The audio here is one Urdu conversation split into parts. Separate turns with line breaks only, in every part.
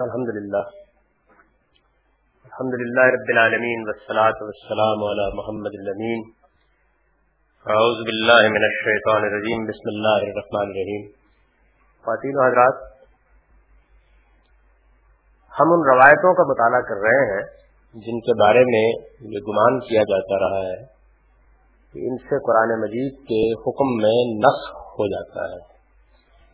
الحمد للہ الحمد للہ رب العالمین والصلاة والسلام علی محمد الامین۔ اعوذ باللہ من الشیطان الرجیم، بسم اللہ الرحمن الرحیم۔ خواتین و حضرات، ہم ان روایتوں کا مطالعہ کر رہے ہیں جن کے بارے میں یہ گمان کیا جاتا رہا ہے کہ ان سے قرآن مجید کے حکم میں نسخ ہو جاتا ہے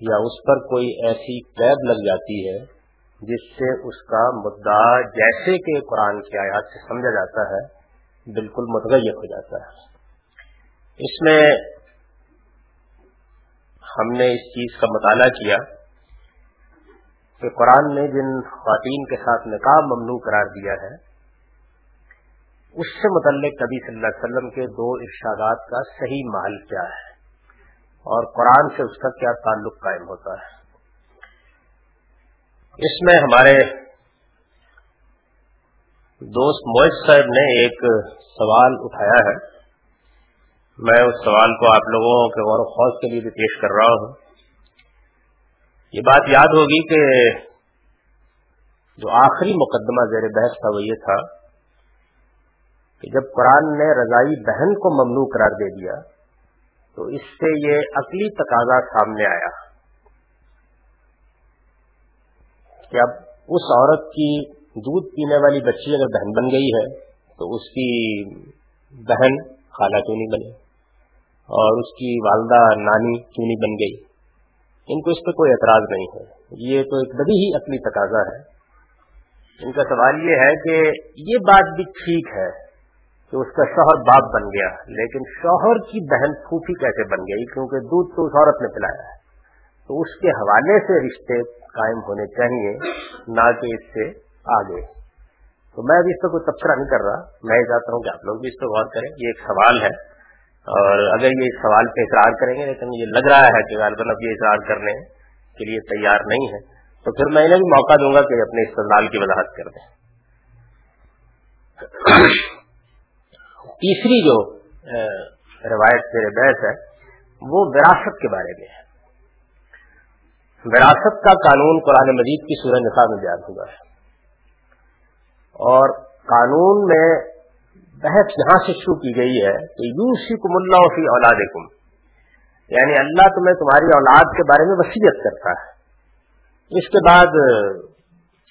یا اس پر کوئی ایسی قید لگ جاتی ہے جس سے اس کا مدعا جیسے کہ قرآن کی آیات سے سمجھا جاتا ہے، بالکل متغیر ہو جاتا ہے۔ اس میں ہم نے اس چیز کا مطالعہ کیا کہ قرآن نے جن خواتین کے ساتھ نکاح ممنوع قرار دیا ہے، اس سے متعلق کبھی صلی اللہ علیہ وسلم کے دو ارشادات کا صحیح محل کیا ہے اور قرآن سے اس کا کیا تعلق قائم ہوتا ہے۔ اس میں ہمارے دوست موہد صاحب نے ایک سوال اٹھایا ہے۔ میں اس سوال کو آپ لوگوں کے غور و خوص کے لیے بھی پیش کر رہا ہوں۔ یہ بات یاد ہوگی کہ جو آخری مقدمہ زیر بحث تھا وہ یہ تھا کہ جب قرآن نے رضائی بہن کو ممنوع قرار دے دیا تو اس سے یہ عقلی تقاضا سامنے آیا۔ کہ اب اس عورت کی دودھ پینے والی بچی اگر بہن بن گئی ہے، تو اس کی بہن خالہ کیوں نہیں بنے؟ اور اس کی والدہ نانی کیوں نہیں بن گئی؟ ان کو اس پہ کوئی اعتراض نہیں ہے۔ یہ تو ایک بڑی ہی اپنی تقاضا ہے۔ ان کا سوال یہ ہے کہ یہ بات بھی ٹھیک ہے کہ اس کا شوہر باپ بن گیا، لیکن شوہر کی بہن پھوپھی کیسے بن گئی؟ کیونکہ دودھ تو اس عورت نے پلایا ہے۔ تو اس کے حوالے سے رشتے قائم ہونے چاہیے، نہ کہ اس سے آگے۔ تو میں ابھی اس پہ کوئی تبصرہ نہیں کر رہا، میں یہ چاہتا ہوں کہ آپ لوگ بھی اس پہ غور کریں، یہ ایک سوال ہے۔ اور اگر یہ اس سوال پہ اقرار کریں گے، لیکن یہ لگ رہا ہے کہ غالباً اب یہ اقرار کرنے کے لیے تیار نہیں ہے، تو پھر میں انہیں بھی موقع دوں گا کہ اپنے استدلال کی وضاحت کر دیں۔ تیسری جو روایت سے بحث ہے، وہ وراثت کے بارے میں ہے۔ وراثت کا قانون قرآن مجید کی سورہ نصاب میں بیان ہوا ہے۔ اور قانون میں بحث یہاں سے شروع کی گئی ہے کہ یو کم اللہ فی اولاد یعنی اللہ تمہیں تمہاری اولاد کے بارے میں وسیعت کرتا ہے۔ اس کے بعد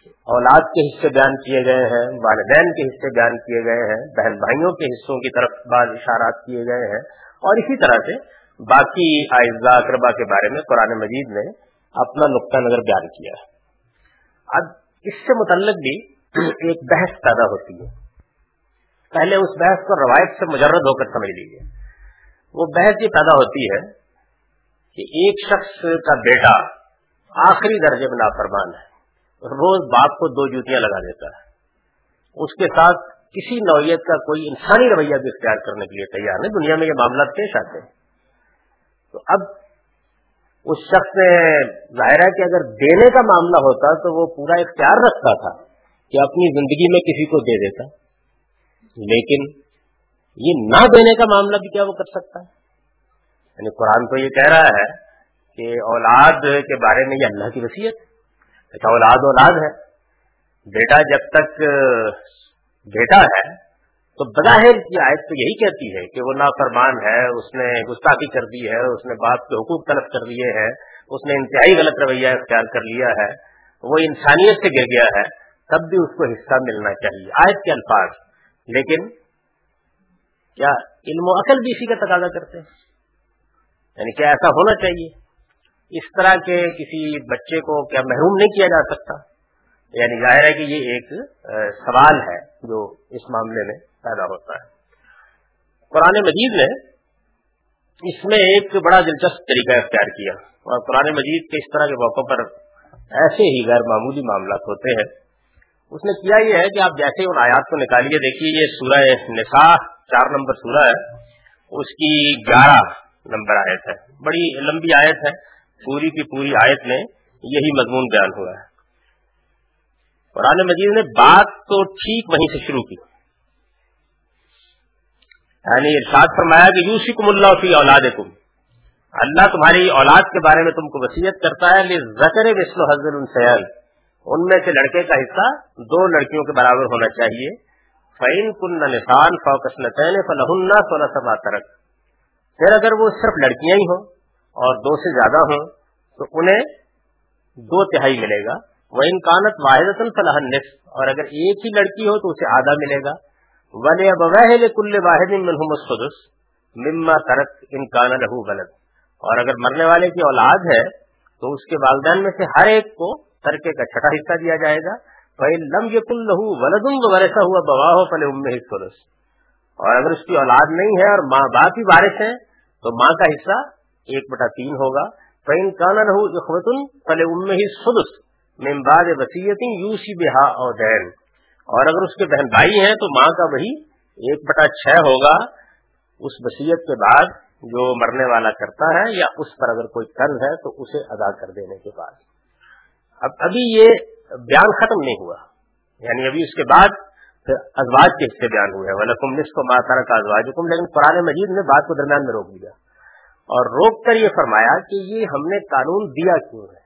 اولاد کے حصے بیان کیے گئے ہیں، والدین کے حصے بیان کیے گئے ہیں، بہن بھائیوں کے حصوں کی طرف بعض اشارات کیے گئے ہیں۔ اور اسی طرح سے باقی اعزا اقربا کے بارے میں قرآن مجید نے اپنا نقطہ نظر بیان کیا ہے۔ اب اس سے متعلق بھی ایک بحث پیدا ہوتی ہے۔ پہلے اس بحث کو روایت سے مجرد ہو کر سمجھ لیجیے وہ بحث یہ پیدا ہوتی ہے کہ ایک شخص کا بیٹا آخری درجے میں نافرمان ہے۔ روز باپ کو دو جوتیاں لگا دیتا ہے۔ اس کے ساتھ کسی نوعیت کا کوئی انسانی رویہ بھی اختیار کرنے کے لیے تیار نہیں۔ دنیا میں یہ معاملات پیش آتے ہیں۔ تو اب اس شخص نے ظاہر ہے کہ اگر دینے کا معاملہ ہوتا تو وہ پورا اختیار رکھتا تھا کہ اپنی زندگی میں کسی کو دے دیتا۔ لیکن یہ نہ دینے کا معاملہ بھی کیا وہ کر سکتا؟ ہے یعنی قرآن تو یہ کہہ رہا ہے کہ اولاد کے بارے میں یہ اللہ کی وصیت۔ اچھا اولاد اولاد ہے۔ بیٹا جب تک بیٹا ہے تو بظاہر کی آیت تو یہی کہتی ہے کہ وہ نافرمان ہے، اس نے گستاخی کر دی ہے، اس نے باپ کے حقوق طلب کر لیے ہیں، اس نے انتہائی غلط رویہ اختیار کر لیا ہے، وہ انسانیت سے گر گیا ہے، تب بھی اس کو حصہ ملنا چاہیے۔ آیت کے الفاظ۔ لیکن کیا علم و عقل بھی اسی کا تقاضا کرتے ہیں؟ یعنی کیا ایسا ہونا چاہیے؟ اس طرح کے کسی بچے کو کیا محروم نہیں کیا جا سکتا؟ یعنی ظاہر ہے کہ یہ ایک سوال ہے جو اس معاملے میں۔ پیدا ہوتا ہے۔ قرآن مجید نے اس میں ایک بڑا دلچسپ طریقہ اختیار کیا اور قرآن مجید کے اس طرح کے موقع پر ایسے ہی غیر معمولی معاملات ہوتے ہیں۔ اس نے کیا یہ ہے کہ آپ جیسے ان آیات کو نکالیے، دیکھیے یہ سورہ نساء، چار نمبر سورہ ہے۔ اس کی گیارہ نمبر آیت ہے۔ بڑی لمبی آیت ہے۔ پوری کی پوری آیت میں یہی مضمون بیان ہوا ہے۔ قرآن مجید نے بات تو ٹھیک وہیں سے شروع کی۔ یعنی ارشاد فرمایا کہ یوسکم اللہ فی اولاد اللہ تمہاری اولاد کے بارے میں تم کو وسیعت کرتا ہے زکر وسل حضر السیل ان میں سے لڑکے کا حصہ دو لڑکیوں کے برابر ہونا چاہیے۔ فعین کن نسان فوکسن فلحن سولہ سبا ترک پھر اگر وہ صرف لڑکیاں ہی ہوں اور دو سے زیادہ ہوں، تو انہیں دو تہائی ملے گا۔ وہ انکانت واحد فلاح نصف اور اگر ایک ہی لڑکی ہو، تو اسے آدھا ملے گا۔ ولی اب وحل کل واحد السدس مما ترک انکان لہو غلط اور اگر مرنے والے کی اولاد ہے، تو اس کے والدین میں سے ہر ایک کو ترکے کا چھٹا حصہ دیا جائے گا۔ لم یہ کل لہو ولدم ویسا ہوا بوا ہو پلے ام سدس اور اگر اس کی اولاد نہیں ہے اور ماں باپ ہی بارش ہے تو ماں کا حصہ ایک بٹا تین ہوگا۔ فین کانا رہو اخوتن پلے ام ہی سدس ممباد وسیعت یوسی بہا اور دین۔ اور اگر اس کے بہن بھائی ہیں تو ماں کا وہی ایک بٹا چھ ہوگا اس وسیعت کے بعد جو مرنے والا کرتا ہے یا اس پر اگر کوئی قرض ہے تو اسے ادا کر دینے کے بعد۔ اب ابھی یہ بیان ختم نہیں ہوا۔ یعنی ابھی اس کے بعد ازواج کے حصے بیان ہوئے۔ ولکم نصف کو کا ازواج حکم لیکن قرآن مجید نے بات کو درمیان میں روک دیا۔ اور روک کر یہ فرمایا کہ یہ ہم نے قانون دیا کیوں ہے؟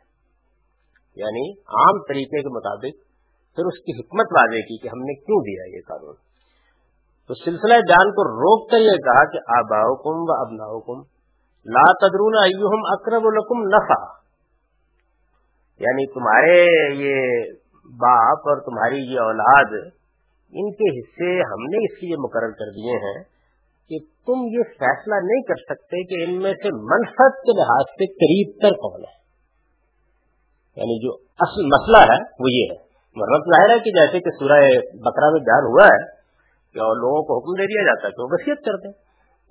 یعنی عام طریقے کے مطابق پھر اس کی حکمت واضح کی کہ ہم نے کیوں دیا یہ قانون؟ تو سلسلہ جان کو روک کر یہ کہا کہ آبا حکم و ابنا حکم لا تدرون ایہم اقرب لکم نفع۔ یعنی تمہارے یہ باپ اور تمہاری یہ اولاد، ان کے حصے ہم نے اس لیے مقرر کر دیے ہیں کہ تم یہ فیصلہ نہیں کر سکتے کہ ان میں سے منفرد کے لحاظ سے قریب تر کون ہے۔ یعنی جو اصل مسئلہ ہے وہ یہ ہے۔ مرمت ظاہر ہے کہ جیسے کہ سورہ بکرا میں بیان ہوا ہے کہ اور لوگوں کو حکم دے دیا جاتا ہے کہ وہ وصیت کر دیں۔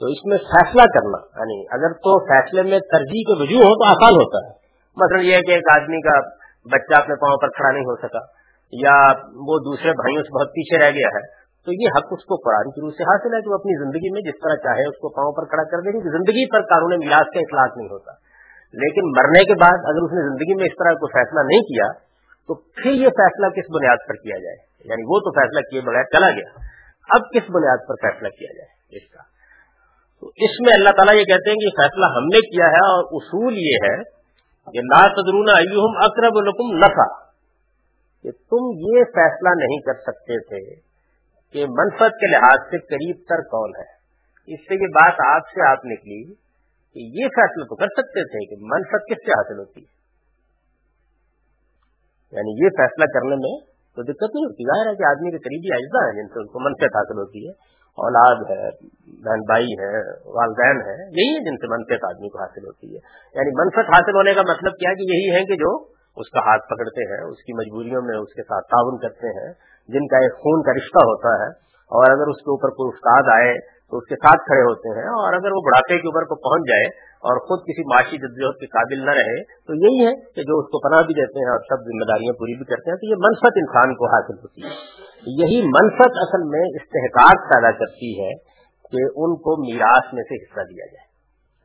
تو اس میں فیصلہ کرنا یعنی اگر تو فیصلے میں ترجیح کے وجوہ ہو تو آسان ہوتا ہے۔ مطلب یہ ہے کہ ایک آدمی کا بچہ اپنے پاؤں پر کھڑا نہیں ہو سکا، یا وہ دوسرے بھائیوں سے بہت پیچھے رہ گیا ہے، تو یہ حق اس کو قرآن کی روح سے حاصل ہے کہ وہ اپنی زندگی میں جس طرح چاہے اس کو پاؤں پر کھڑا کر دے گی زندگی پر قانون میراث کا اخلاق نہیں ہوتا۔ لیکن مرنے کے بعد اگر اس نے زندگی میں اس طرح کوئی فیصلہ نہیں کیا تو پھر یہ فیصلہ کس بنیاد پر کیا جائے؟ یعنی وہ تو فیصلہ کیے بغیر چلا گیا۔ اب کس بنیاد پر فیصلہ کیا جائے؟ اس کا۔ تو اس میں اللہ تعالیٰ یہ کہتے ہیں کہ فیصلہ ہم نے کیا ہے اور اصول یہ ہے کہ لا تدرون ایہم اقرب لکم نفع۔ کہ تم یہ فیصلہ نہیں کر سکتے تھے کہ منفت کے لحاظ سے قریب تر کون ہے۔ اس سے یہ بات آپ سے آپ نکلی کہ یہ فیصلہ تو کر سکتے تھے کہ منفت کس سے حاصل ہوتی ہے۔ یعنی یہ فیصلہ کرنے میں تو دقت نہیں ہوتی۔ ظاہر ہے کہ آدمی کے قریبی اجزا ہے جن سے ان کو منفت حاصل ہوتی ہے۔ اولاد ہے، بہن بھائی ہے والدین ہے یہی ہے جن سے منفت آدمی کو حاصل ہوتی ہے۔ یعنی منفت حاصل ہونے کا مطلب کیا ہے کہ یہی ہے کہ جو اس کا ہاتھ پکڑتے ہیں، اس کی مجبوریوں میں اس کے ساتھ تعاون کرتے ہیں، جن کا ایک خون کا رشتہ ہوتا ہے۔ اور اگر اس کے اوپر کوئی استاد آئے تو اس کے ساتھ کھڑے ہوتے ہیں اور اگر وہ بڑھاپے کے اوپر کو پہنچ جائے اور خود کسی معاشی جدوجہد کے قابل نہ رہے، تو یہی ہے کہ جو اس کو پناہ بھی دیتے ہیں اور سب ذمہ داریاں پوری بھی کرتے ہیں، تو یہ منفت انسان کو حاصل ہوتی ہے۔ یہی منفت اصل میں استحقاق پیدا کرتی ہے کہ ان کو میراث میں سے حصہ دیا جائے۔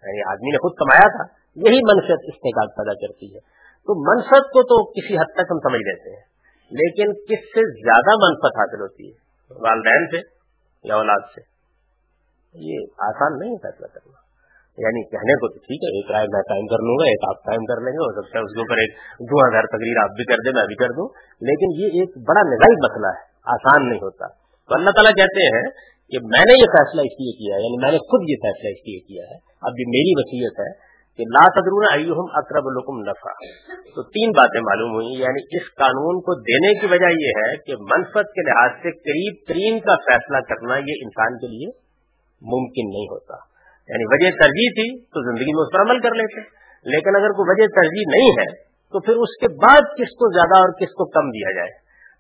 یعنی آدمی نے خود کمایا تھا، یہی منفت استحقاق پیدا کرتی ہے۔ تو منفت کو تو کسی حد تک ہم سمجھ لیتے ہیں، لیکن کس سے زیادہ منفت حاصل ہوتی ہے؟ والدین سے یا اولاد سے؟ یہ آسان نہیں فیصلہ کرنا۔ یعنی کہنے کو تو ٹھیک ہے، ایک رائے میں قائم کر لوں گا، ایک آپ قائم کر لیں گے ہو سکتا ہے اس کے اوپر ایک دو ہزار تقریر آپ بھی کر دیں، میں بھی کر دوں۔ لیکن یہ ایک بڑا نظائی مسئلہ ہے، آسان نہیں ہوتا۔ تو اللہ تعالیٰ کہتے ہیں کہ میں نے یہ فیصلہ اس لیے کیا ہے یعنی میں نے خود یہ فیصلہ اس لیے کیا ہے۔ اب یہ میری وصیت ہے کہ لا تدرون ایہم اقرب لکم نفع۔ تو تین باتیں معلوم ہوئی یعنی اس قانون کو دینے کی وجہ یہ ہے کہ منفت کے لحاظ سے قریب ترین کا فیصلہ کرنا یہ انسان کے لیے ممکن نہیں ہوتا۔ یعنی وجہ ترجیح تھی تو زندگی میں اس پر عمل کر لیتے لیکن اگر کوئی وجہ ترجیح نہیں ہے تو پھر اس کے بعد کس کو زیادہ اور کس کو کم دیا جائے۔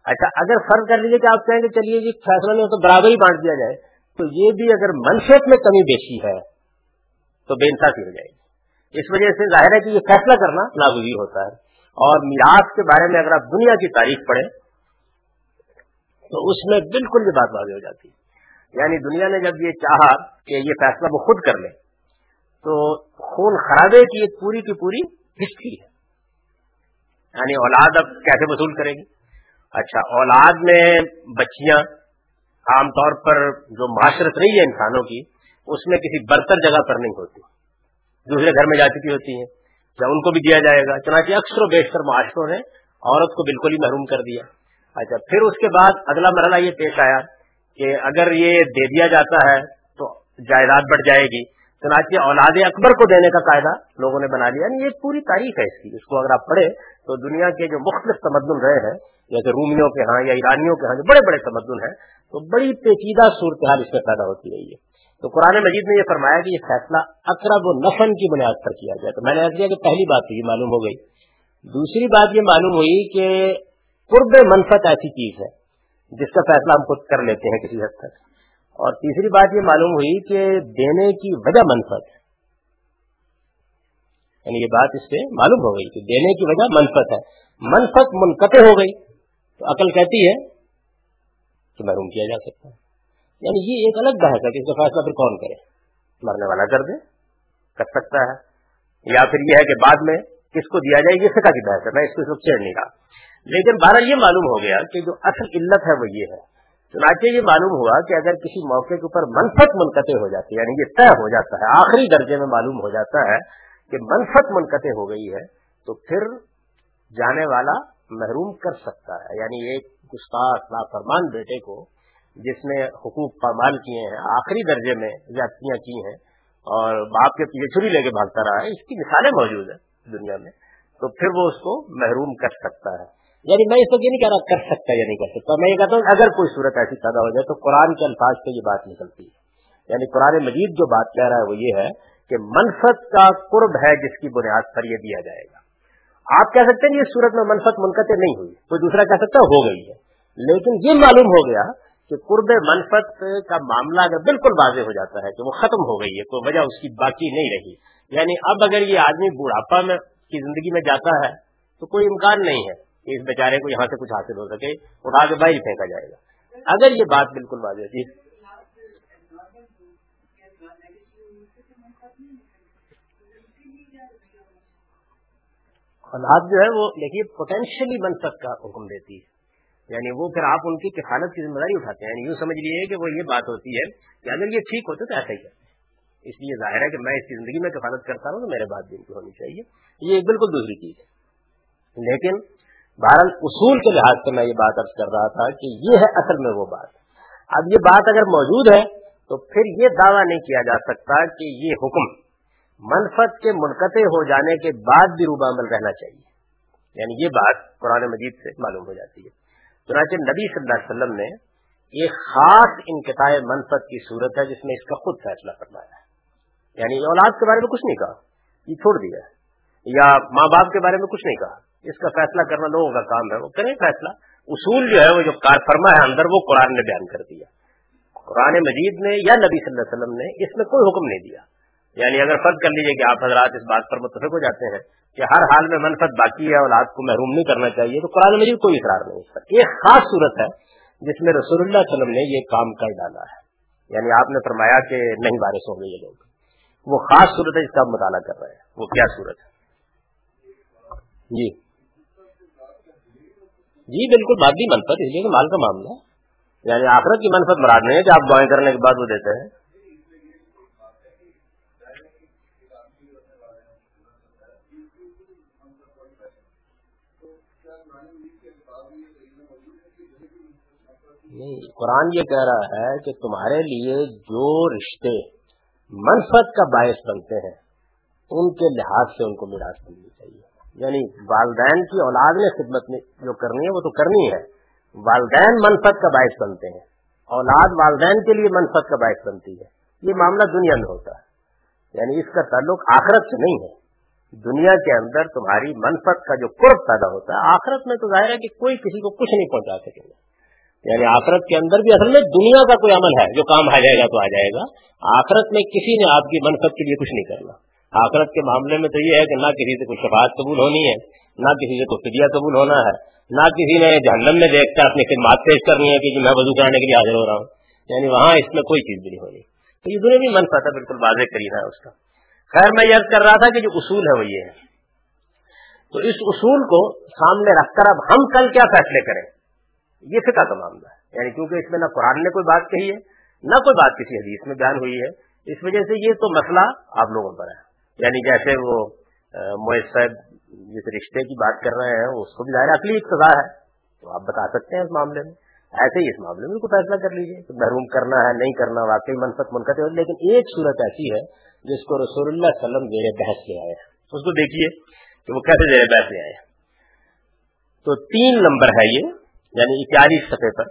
اچھا اگر فرض کر لیجیے کہ آپ کہیں گے چلیے جی فیصلہ نہیں ہو تو برابر ہی بانٹ دیا جائے، تو یہ بھی اگر منفیت میں کمی بیشی ہے تو بے انصافی ہو جائے گی۔ اس وجہ سے ظاہر ہے کہ یہ فیصلہ کرنا ناگزیر ہوتا ہے۔ اور میراث کے بارے میں اگر آپ دنیا کی تاریخ پڑھیں تو اس میں بالکل یہ بات واضح ہو جاتی ہے۔ یعنی دنیا نے جب یہ چاہا کہ یہ فیصلہ وہ خود کر لے، تو خون خرابے کی ایک پوری کی پوری ہسٹری ہے۔ یعنی اولاد اب کیسے وصول کرے گی؟ اچھا اولاد میں بچیاں عام طور پر جو معاشرت رہی ہے انسانوں کی، اس میں کسی برتر جگہ پر نہیں ہوتی۔ دوسرے گھر میں جا چکی ہوتی ہیں، یا ان کو بھی دیا جائے گا۔ چنانچہ اکثر و بیشتر معاشروں نے عورت کو بالکل ہی محروم کر دیا۔ اچھا پھر اس کے بعد اگلا مرحلہ یہ پیش آیا کہ اگر یہ دے دیا جاتا ہے تو جائیداد بڑھ جائے گی۔ چنانچہ اولاد اکبر کو دینے کا قاعدہ لوگوں نے بنا لیا یعنی یہ پوری تاریخ ہے اس کی۔ اس کو اگر آپ پڑھیں تو دنیا کے جو مختلف تمدن رہے ہیں جیسے رومیوں کے ہاں یا ایرانیوں کے ہاں جو بڑے بڑے تمدن ہیں، تو بڑی پیچیدہ صورتحال اس میں پیدا ہوتی رہی ہے۔ تو قرآن مجید نے یہ فرمایا کہ یہ فیصلہ اقرب و نفن کی بنیاد پر کیا جائے تو میں نے ایسا کیا کہ پہلی بات تو یہ معلوم ہو گئی۔ دوسری بات یہ معلوم ہوئی کہ قرب منفت ایسی چیز ہے جس کا فیصلہ ہم خود کر لیتے ہیں کسی حد تک۔ اور تیسری بات یہ معلوم ہوئی کہ دینے کی وجہ منفت یعنی یہ بات اس سے معلوم ہو گئی کہ دینے کی وجہ منفت ہے۔ منفت منقطع ہو گئی تو عقل کہتی ہے کہ محروم کیا جا سکتا ہے۔ یعنی یہ ایک الگ بحث ہے کہ اس کا فیصلہ پھر کون کرے۔ مرنے والا کر دے، کر سکتا ہے۔ یا پھر یہ ہے کہ بعد میں کس کو دیا جائے یہ سکا کی بحث ہے، میں اس کو چھیڑ نہیں رہا لیکن بارہ یہ معلوم ہو گیا کہ جو اصل علت ہے وہ یہ ہے۔ چنانچہ یہ معلوم ہوا کہ اگر کسی موقع کے اوپر منفت منقطع ہو جاتی ہے یعنی یہ طے ہو جاتا ہے، آخری درجے میں معلوم ہو جاتا ہے کہ منفت منقطع ہو گئی ہے، تو پھر جانے والا محروم کر سکتا ہے۔ یعنی ایک گستاخ لاپرمان بیٹے کو جس نے حقوق پامال کیے ہیں، آخری درجے میں زیادتیاں کی ہیں اور باپ کے پیچھے چھری لے کے بھاگتا رہا ہے، اس کی مثالیں موجود ہیں۔ دنیا میں، تو پھر وہ اس کو محروم کر سکتا ہے۔ یعنی میں اس وقت یہ نہیں کہہ رہا کر سکتا یا نہیں کر سکتا۔ میں یہ کہتا ہوں، اگر کوئی صورت ایسی پیدا ہو جائے تو قرآن کے الفاظ سے یہ بات نکلتی ہے۔ یعنی قرآن مجید جو بات کہہ رہا ہے وہ یہ ہے کہ منفت کا قرب ہے جس کی بنیاد پر یہ دیا جائے گا۔ آپ کہہ سکتے ہیں یہ صورت میں منفت منقطع نہیں ہوئی، کوئی دوسرا کہہ سکتا ہو گئی ہے۔ لیکن یہ معلوم ہو گیا کہ قرب منفت کا معاملہ اگر بالکل واضح ہو جاتا ہے کہ وہ ختم ہو گئی ہے، تو وجہ اس کی باقی نہیں رہی۔ یعنی اب اگر یہ آدمی بڑھاپا میں کی زندگی میں جاتا ہے تو کوئی امکان نہیں ہے کہ اس بیچارے کو یہاں سے کچھ حاصل ہو سکے اٹھا کے باہر پھینکا جائے گا۔ اگر یہ بات بالکل واضح تھی جی۔ اولاد جو ہے وہ دیکھیے پوٹینشلی منصب کا حکم دیتی ہے۔ یعنی وہ پھر آپ ان کی کفالت کی ذمہ داری اٹھاتے ہیں۔ یعنی یوں سمجھ لیے کہ وہ یہ بات ہوتی ہے کہ اگر یہ ٹھیک ہوتے تو ایسا ہی کرتے اس لیے ظاہر ہے کہ میں اس کی زندگی میں کفالت کرتا ہوں تو میرے بات بھی ان کی ہونی چاہیے۔ یہ ایک بالکل دوسری چیز ہے۔ لیکن بہرحال اصول کے لحاظ سے میں یہ بات ارض کر رہا تھا کہ یہ ہے اصل میں وہ بات۔ اب یہ بات اگر موجود ہے تو پھر یہ دعویٰ نہیں کیا جا سکتا کہ یہ حکم منفت کے منقطع ہو جانے کے بعد بھی روبہ عمل رہنا چاہیے۔ یعنی یہ بات قرآن مجید سے معلوم ہو جاتی ہے۔ چنانچہ نبی صلی اللہ علیہ وسلم نے ایک خاص انقطاع منفت کی صورت ہے جس میں اس کا خود فیصلہ کروایا ہے یعنی اولاد کے بارے میں کچھ نہیں کہا۔ یہ چھوڑ دیا۔ یا ماں باپ کے بارے میں کچھ نہیں کہا۔ اس کا فیصلہ کرنا لوگوں کا کام ہے۔ وہ کریں فیصلہ۔ اصول جو ہے وہ جو کار فرما ہے اندر وہ قرآن نے بیان کر دیا۔ قرآن مجید نے یا نبی صلی اللہ علیہ وسلم نے اس میں کوئی حکم نہیں دیا۔ یعنی اگر فرض کر لیجیے کہ آپ حضرات اس بات پر متفق ہو جاتے ہیں کہ ہر حال میں منفت باقی ہے، اولاد کو محروم نہیں کرنا چاہیے، تو قرآن مجید کوئی اقرار نہیں اس پر ایک خاص صورت ہے جس میں رسول اللہ علیہ وسلم نے یہ کام کر ڈالا ہے۔ یعنی آپ نے فرمایا کہ نہیں بارش ہوں گے یہ لوگ۔ وہ خاص صورت ہے جس کا مطالعہ کر رہے ہیں۔ وہ کیا صورت ہے؟ جی۔ جی بالکل مادی منفت اس لیے کہ مال کا معاملہ یعنی آخرت کی منفت مراد نہیں ہے کہ آپ دعائیں کرنے کے بعد وہ دیتے ہیں۔ نہیں، قرآن یہ کہہ رہا ہے کہ تمہارے لیے جو رشتے منفت کا باعث بنتے ہیں، ان کے لحاظ سے ان کو میراث ملنی چاہیے۔ یعنی والدین کی اولاد میں خدمت جو کرنی ہے، وہ تو کرنی ہے۔ والدین منفت کا باعث بنتے ہیں۔ اولاد والدین کے لیے منفت کا باعث بنتی ہے۔ یہ معاملہ دنیا میں ہوتا ہے۔ یعنی اس کا تعلق آخرت سے نہیں ہے۔ دنیا کے اندر تمہاری منفت کا جو قرب پیدا ہوتا ہے، آخرت میں تو ظاہر ہے کہ کوئی کسی کو کچھ نہیں پہنچا سکے گا۔ یعنی آخرت کے اندر بھی اصل میں دنیا کا کوئی عمل ہے، جو کام آ جائے گا تو آ جائے گا۔ آخرت میں کسی نے آپ کی منفت کے لیے کچھ نہیں کرنا۔ آخرت کے معاملے میں تو یہ ہے کہ نہ کسی سے کوئی شفاعت قبول ہونی ہے، نہ کسی سے کوئی فدیہ قبول ہونا ہے، نہ کسی نے جہنم میں دیکھ کر اپنی خدمات پیش کرنی ہے کہ جی میں وضو کرانے کے لیے حاضر ہو رہا ہوں۔ یعنی وہاں اس میں کوئی چیز بھی نہیں ہونی۔ تو یہ دنیا بھی من پاتا بالکل واضح کری ہے اس کا۔ خیر، میں یاد کر رہا تھا کہ جو اصول ہے وہ یہ ہے تو اس اصول کو سامنے رکھ کر اب ہم کل کیا فیصلے کریں؟ یہ فکا کا معاملہ ہے۔ یعنی کیونکہ اس میں نہ قرآن نے کوئی بات کہی ہے، نہ کوئی بات کسی حدیث میں بیان ہوئی ہے۔ اس وجہ سے یہ تو مسئلہ آپ لوگوں پر ہے۔ یعنی جیسے وہ مویز صاحب جس رشتے کی بات کر رہے ہیں اس کو بھی ظاہر عقلی اقتدا ہے۔ تو آپ بتا سکتے ہیں اس معاملے میں۔ ایسے ہی اس معاملے میں کوئی فیصلہ کر لیجیے کہ محروم کرنا ہے، نہیں کرنا، واقعی منفت منقطع لیکن ایک صورت ایسی ہے جس کو رسول اللہ علیہ وسلم زیر بحث لے آئے اس کو دیکھیے کہ وہ کیسے زیر بحث لے آئے تو تین نمبر ہے یہ۔ یعنی اکیالیس صفحے پر۔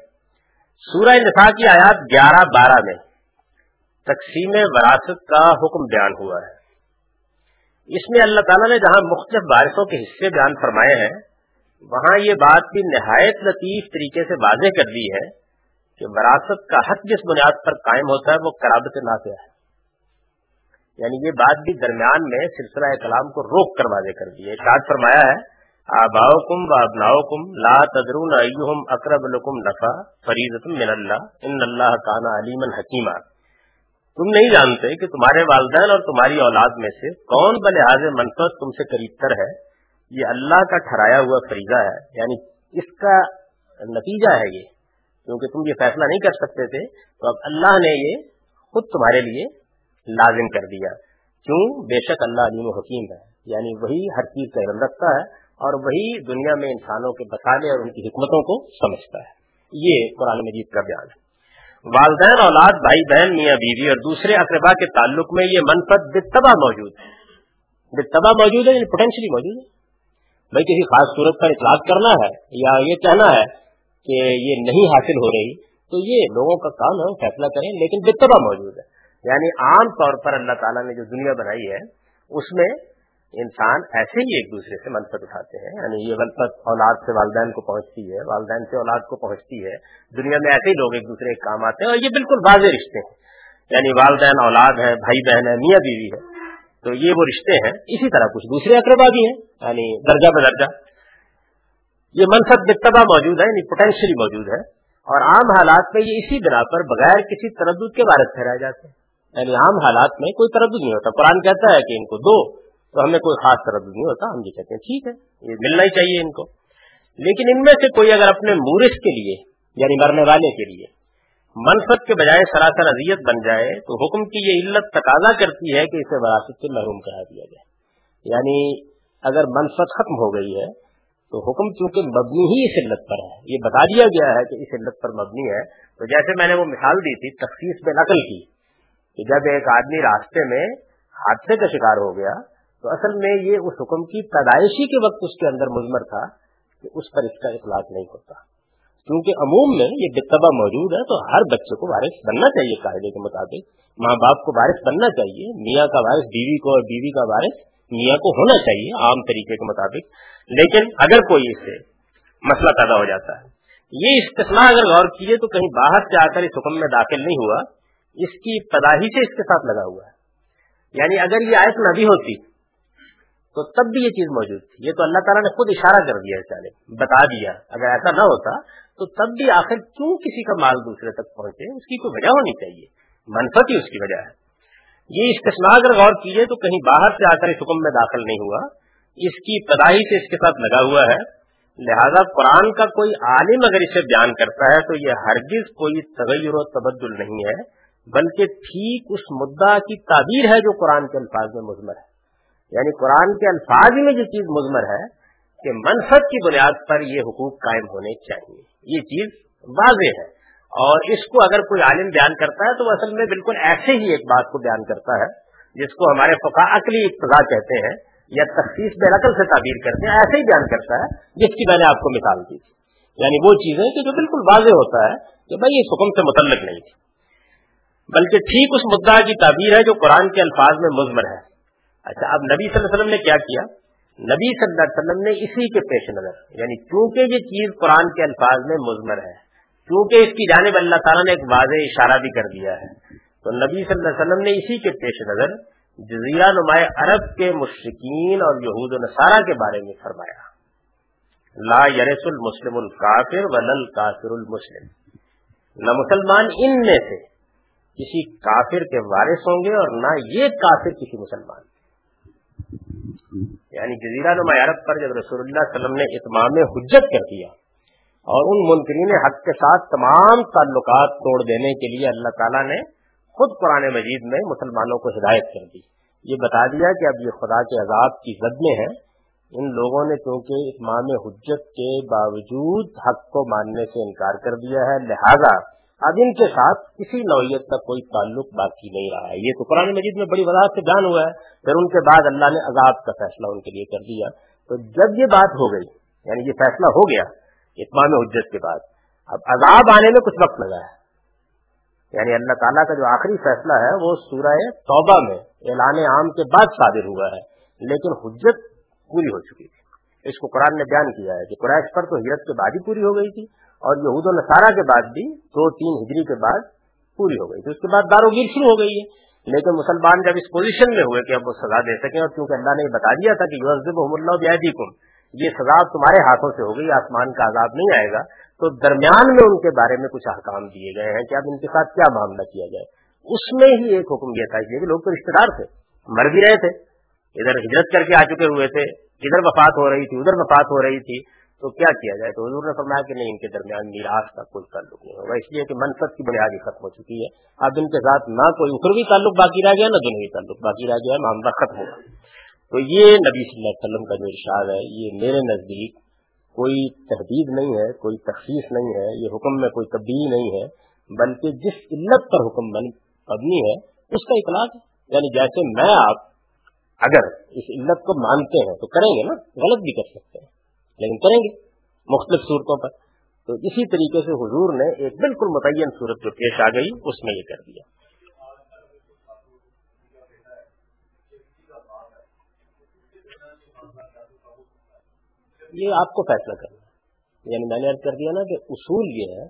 سورہ نساء کی آیات گیارہ بارہ میں تقسیم وراثت کا حکم بیان ہوا ہے۔ اس میں اللہ تعالیٰ نے جہاں مختلف وارثوں کے حصے بیان فرمائے ہیں، وہاں یہ بات بھی نہایت لطیف طریقے سے واضح کر دی ہے کہ وراثت کا حق جس بنیاد پر قائم ہوتا ہے، وہ کرابت نافع ہے۔ یعنی یہ بات بھی درمیان میں سلسلہ کلام کو روک کر واضح کر دی ہے۔ شاد فرمایا ہے آباؤ کم و ابناؤ کم لا تدرون ایہم اقرب لکم نفع فریضت من اللہ ان اللہ کانا علیم حکیمہ تم نہیں جانتے کہ تمہارے والدین اور تمہاری اولاد میں سے کون بلحاظ منفرد تم سے قریب تر ہے؟ یہ اللہ کا ٹھہرایا ہوا فریضہ ہے یعنی اس کا نتیجہ ہے یہ۔ کیونکہ تم یہ فیصلہ نہیں کر سکتے تھے، تو اب اللہ نے یہ خود تمہارے لیے لازم کر دیا۔ کیوں؟ بے شک اللہ علیم و حکیم ہے یعنی وہی ہر چیز کا علم رکھتا ہے۔ اور وہی دنیا میں انسانوں کے بسالے اور ان کی حکمتوں کو سمجھتا ہے۔ یہ قرآن مجید کا بیان ہے۔ والدین، اولاد، بھائی بہن، میاں بیوی اور دوسرے اقربا کے تعلق میں یہ منفت بتبا موجود ہے۔ بتبا موجود ہے یعنی پوٹینشلی موجود ہے۔ بھائی، کسی خاص صورت پر اطلاق کرنا ہے یا یہ کہنا ہے کہ یہ نہیں حاصل ہو رہی، تو یہ لوگوں کا کام ہے فیصلہ کریں، لیکن بتبا موجود ہے۔ یعنی عام طور پر اللہ تعالیٰ نے جو دنیا بنائی ہے، اس میں انسان ایسے ہی ایک دوسرے سے منفت اٹھاتے ہیں یعنی یہ منفت اولاد سے والدین کو پہنچتی ہے، والدین سے اولاد کو پہنچتی ہے، دنیا میں ایسے ہی لوگ ایک دوسرے کے کام آتے ہیں اور یہ بالکل واضح رشتے ہیں۔ یعنی والدین اولاد ہے بھائی بہن ہے میاں بیوی ہے تو یہ وہ رشتے ہیں، اسی طرح کچھ دوسرے اقربا بھی ہیں یعنی درجہ بدرجہ۔ یہ منفت بتبا موجود ہے یعنی پوٹینشلی موجود ہے۔ اور عام حالات میں یہ اسی بنا پر بغیر کسی تردد کے بارے ٹھہرائے جاتے ہیں یعنی عام حالات میں کوئی تردد نہیں ہوتا۔ قرآن کہتا ہے کہ ان کو دو تو ہمیں کوئی خاص تردد نہیں ہوتا، ہم یہ کہتے ہیں، ٹھیک ہے، یہ ملنا ہی چاہیے ان کو۔ لیکن ان میں سے کوئی اگر اپنے مورث کے لیے یعنی مرنے والے کے لیے منفت کے بجائے سراسر اذیت بن جائے، تو حکم کی یہ علت تقاضا کرتی ہے کہ اسے وراثت سے محروم کرا دیا جائے۔ یعنی اگر منفت ختم ہو گئی ہے، تو حکم چونکہ مبنی ہی اس علت پر ہے، یہ بتا دیا گیا ہے کہ اس علت پر مبنی ہے۔ تو جیسے میں نے وہ مثال دی تھی، تخصیص میں نقل کی کہ جب ایک آدمی راستے میں حادثے کا شکار ہو گیا تو اصل میں یہ اس حکم کی پیدائشی کے وقت اس کے اندر مضمر تھا کہ اس پر اس کا اطلاق نہیں ہوتا۔ کیونکہ عموم میں یہ بتبا موجود ہے تو ہر بچے کو وارث بننا چاہیے قاعدے کے مطابق۔ ماں باپ کو وارث بننا چاہیے، میاں کا وارث، بیوی کو اور بیوی کا وارث، میاں کو ہونا چاہیے عام طریقے کے مطابق۔ لیکن اگر کوئی اس سے مسئلہ پیدا ہو جاتا ہے، یہ استثنا اگر غور کیجیے تو کہیں باہر سے آ کر اس حکم میں داخل نہیں ہوا، اس کی پیداہی سے اس کے ساتھ لگا ہوا ہے۔ یعنی اگر یہ آیت نہ بھی ہوتی تو تب بھی یہ چیز موجود تھی۔ یہ تو اللہ تعالیٰ نے خود اشارہ کر دیا چالے بتا دیا۔ اگر ایسا نہ ہوتا تو تب بھی آخر کیوں کسی کا مال دوسرے تک پہنچے؟ اس کی کوئی وجہ ہونی چاہیے۔ منفت ہی اس کی وجہ ہے۔ یہ استثنا اگر غور کیجیے تو کہیں باہر سے آ کر اس حکم میں داخل نہیں ہوا۔ اس کی پدائی سے اس کے ساتھ لگا ہوا ہے۔ لہذا قرآن کا کوئی عالم اگر اسے بیان کرتا ہے تو یہ ہرگز کوئی تغیر و تبدل نہیں ہے، بلکہ ٹھیک اس مدعا کی تعبیر ہے جو قرآن کے الفاظ میں مضمر ہے۔ یعنی قرآن کے الفاظ میں یہ چیز مضمر ہے کہ منفت کی بنیاد پر یہ حقوق قائم ہونے چاہیے۔ یہ چیز واضح ہے۔ اور اس کو اگر کوئی عالم بیان کرتا ہے تو وہ اصل میں بالکل ایسے ہی ایک بات کو بیان کرتا ہے جس کو ہمارے فقا عقلی اقتضا کہتے ہیں یا تخصیص بے نقل سے تعبیر کرتے ہیں، ایسے ہی بیان کرتا ہے جس کی میں نے آپ کو مثال دی تھی۔ یعنی وہ چیزیں کہ جو بالکل واضح ہوتا ہے کہ بھائی اس حکم سے متعلق نہیں تھی۔ بلکہ ٹھیک اس مدعا کی تعبیر ہے جو قرآن کے الفاظ میں مضمر ہے۔ اچھا اب نبی صلی اللہ علیہ وسلم نے کیا کیا؟ نبی صلی اللہ علیہ وسلم نے اسی کے پیش نظر یعنی چونکہ یہ چیز قرآن کے الفاظ میں مضمر ہے، چونکہ اس کی جانب اللہ تعالیٰ نے ایک واضح اشارہ بھی کر دیا ہے، تو نبی صلی اللہ علیہ وسلم نے اسی کے پیش نظر جزیرہ نمایاں عرب کے مشرقین اور یہود و نصارہ کے بارے میں فرمایا۔ لا یرس المسلم الکافر ولل کافر المسلم۔ نہ مسلمان ان میں سے کسی کافر کے وارث ہوں گے اور نہ یہ کافر کسی مسلمان۔ یعنی جزیرہ نما عرب پر جب رسول اللہ علیہ وسلم نے اتمام حجت کر دیا اور ان منکرین حق کے ساتھ تمام تعلقات توڑ دینے کے لیے اللہ تعالیٰ نے خود قرآن مجید میں مسلمانوں کو ہدایت کر دی۔ یہ بتا دیا کہ اب یہ خدا کے عذاب کی زد میں ہے ان لوگوں نے کیونکہ اتمام حجت کے باوجود حق کو ماننے سے انکار کر دیا ہے، لہذا اب ان کے ساتھ کسی نوعیت کا کوئی تعلق باقی نہیں رہا ہے۔ یہ تو قرآن مجید میں بڑی وضاحت سے جان ہوا ہے۔ پھر ان کے بعد اللہ نے عذاب کا فیصلہ ان کے لیے کر دیا۔ تو جب یہ بات ہو گئی یعنی یہ فیصلہ ہو گیا اتمام حجت کے بعد، اب عذاب آنے میں کچھ وقت لگا ہے۔ یعنی اللہ تعالیٰ کا جو آخری فیصلہ ہے، وہ سورہ توبہ میں اعلان عام کے بعد صادر ہوا ہے۔ لیکن حجت پوری ہو چکی تھی۔ اس کو قرآن نے بیان کیا ہے کہ قریش پر تو ہجرت کے بعد ہی پوری ہو گئی تھی۔ اور یہود و نصارہ کے بعد بھی دو تین ہجری کے بعد پوری ہو گئی۔ تو اس کے بعد دارو گیر شروع ہو گئی ہے۔ لیکن مسلمان جب اس پوزیشن میں ہوئے کہ اب وہ سزا دے سکیں اور کیونکہ اللہ نے یہ بتا دیا تھا کہ اللہ کم یہ سزا تمہارے ہاتھوں سے ہو گئی، آسمان کا عذاب نہیں آئے گا۔ تو درمیان میں ان کے بارے میں کچھ احکام دیے گئے ہیں کہ اب ان کے ساتھ کیا معاملہ کیا جائے۔ اس میں ہی ایک حکم یہ تھا کہ لوگ تو رشتے دار تھے، مر بھی رہے تھے۔ ادھر ہجرت کر کے آ چکے ہوئے تھے، ادھر وفات ہو رہی تھی، ادھر وفات ہو رہی تھی۔ تو کیا کیا جائے؟ تو حضور نے فرمایا کہ نہیں، ان کے درمیان میراث کا کوئی تعلق نہیں ہوگا، اس لیے کہ منفت کی بنیادی ختم ہو چکی ہے۔ اب ان کے ساتھ نہ کوئی اخروی تعلق باقی رہ گیا، نہ دنوی تعلق باقی رہ گیا، معاملہ ختم ہوگا تو یہ نبی صلی اللہ علیہ وسلم کا جو ارشاد ہے، یہ میرے نزدیک کوئی تحدید نہیں ہے، کوئی تخصیص نہیں ہے، یہ حکم میں کوئی تبدیلی نہیں ہے، بلکہ جس علت پر حکم مبنی ہے، اس کا اطلاق ہے۔ یعنی جیسے میں آپ اگر اس علت کو مانتے ہیں تو کریں گے نا، غلط بھی کر سکتے ہیں۔ لیکن کریں گے مختلف صورتوں پر۔ تو اسی طریقے سے حضور نے ایک بالکل متعین صورت جو پیش آ گئی، اس میں یہ کر دیا۔ یہ آپ کو فیصلہ کرنا یعنی میں نے کر دیا نا کہ اصول یہ ہے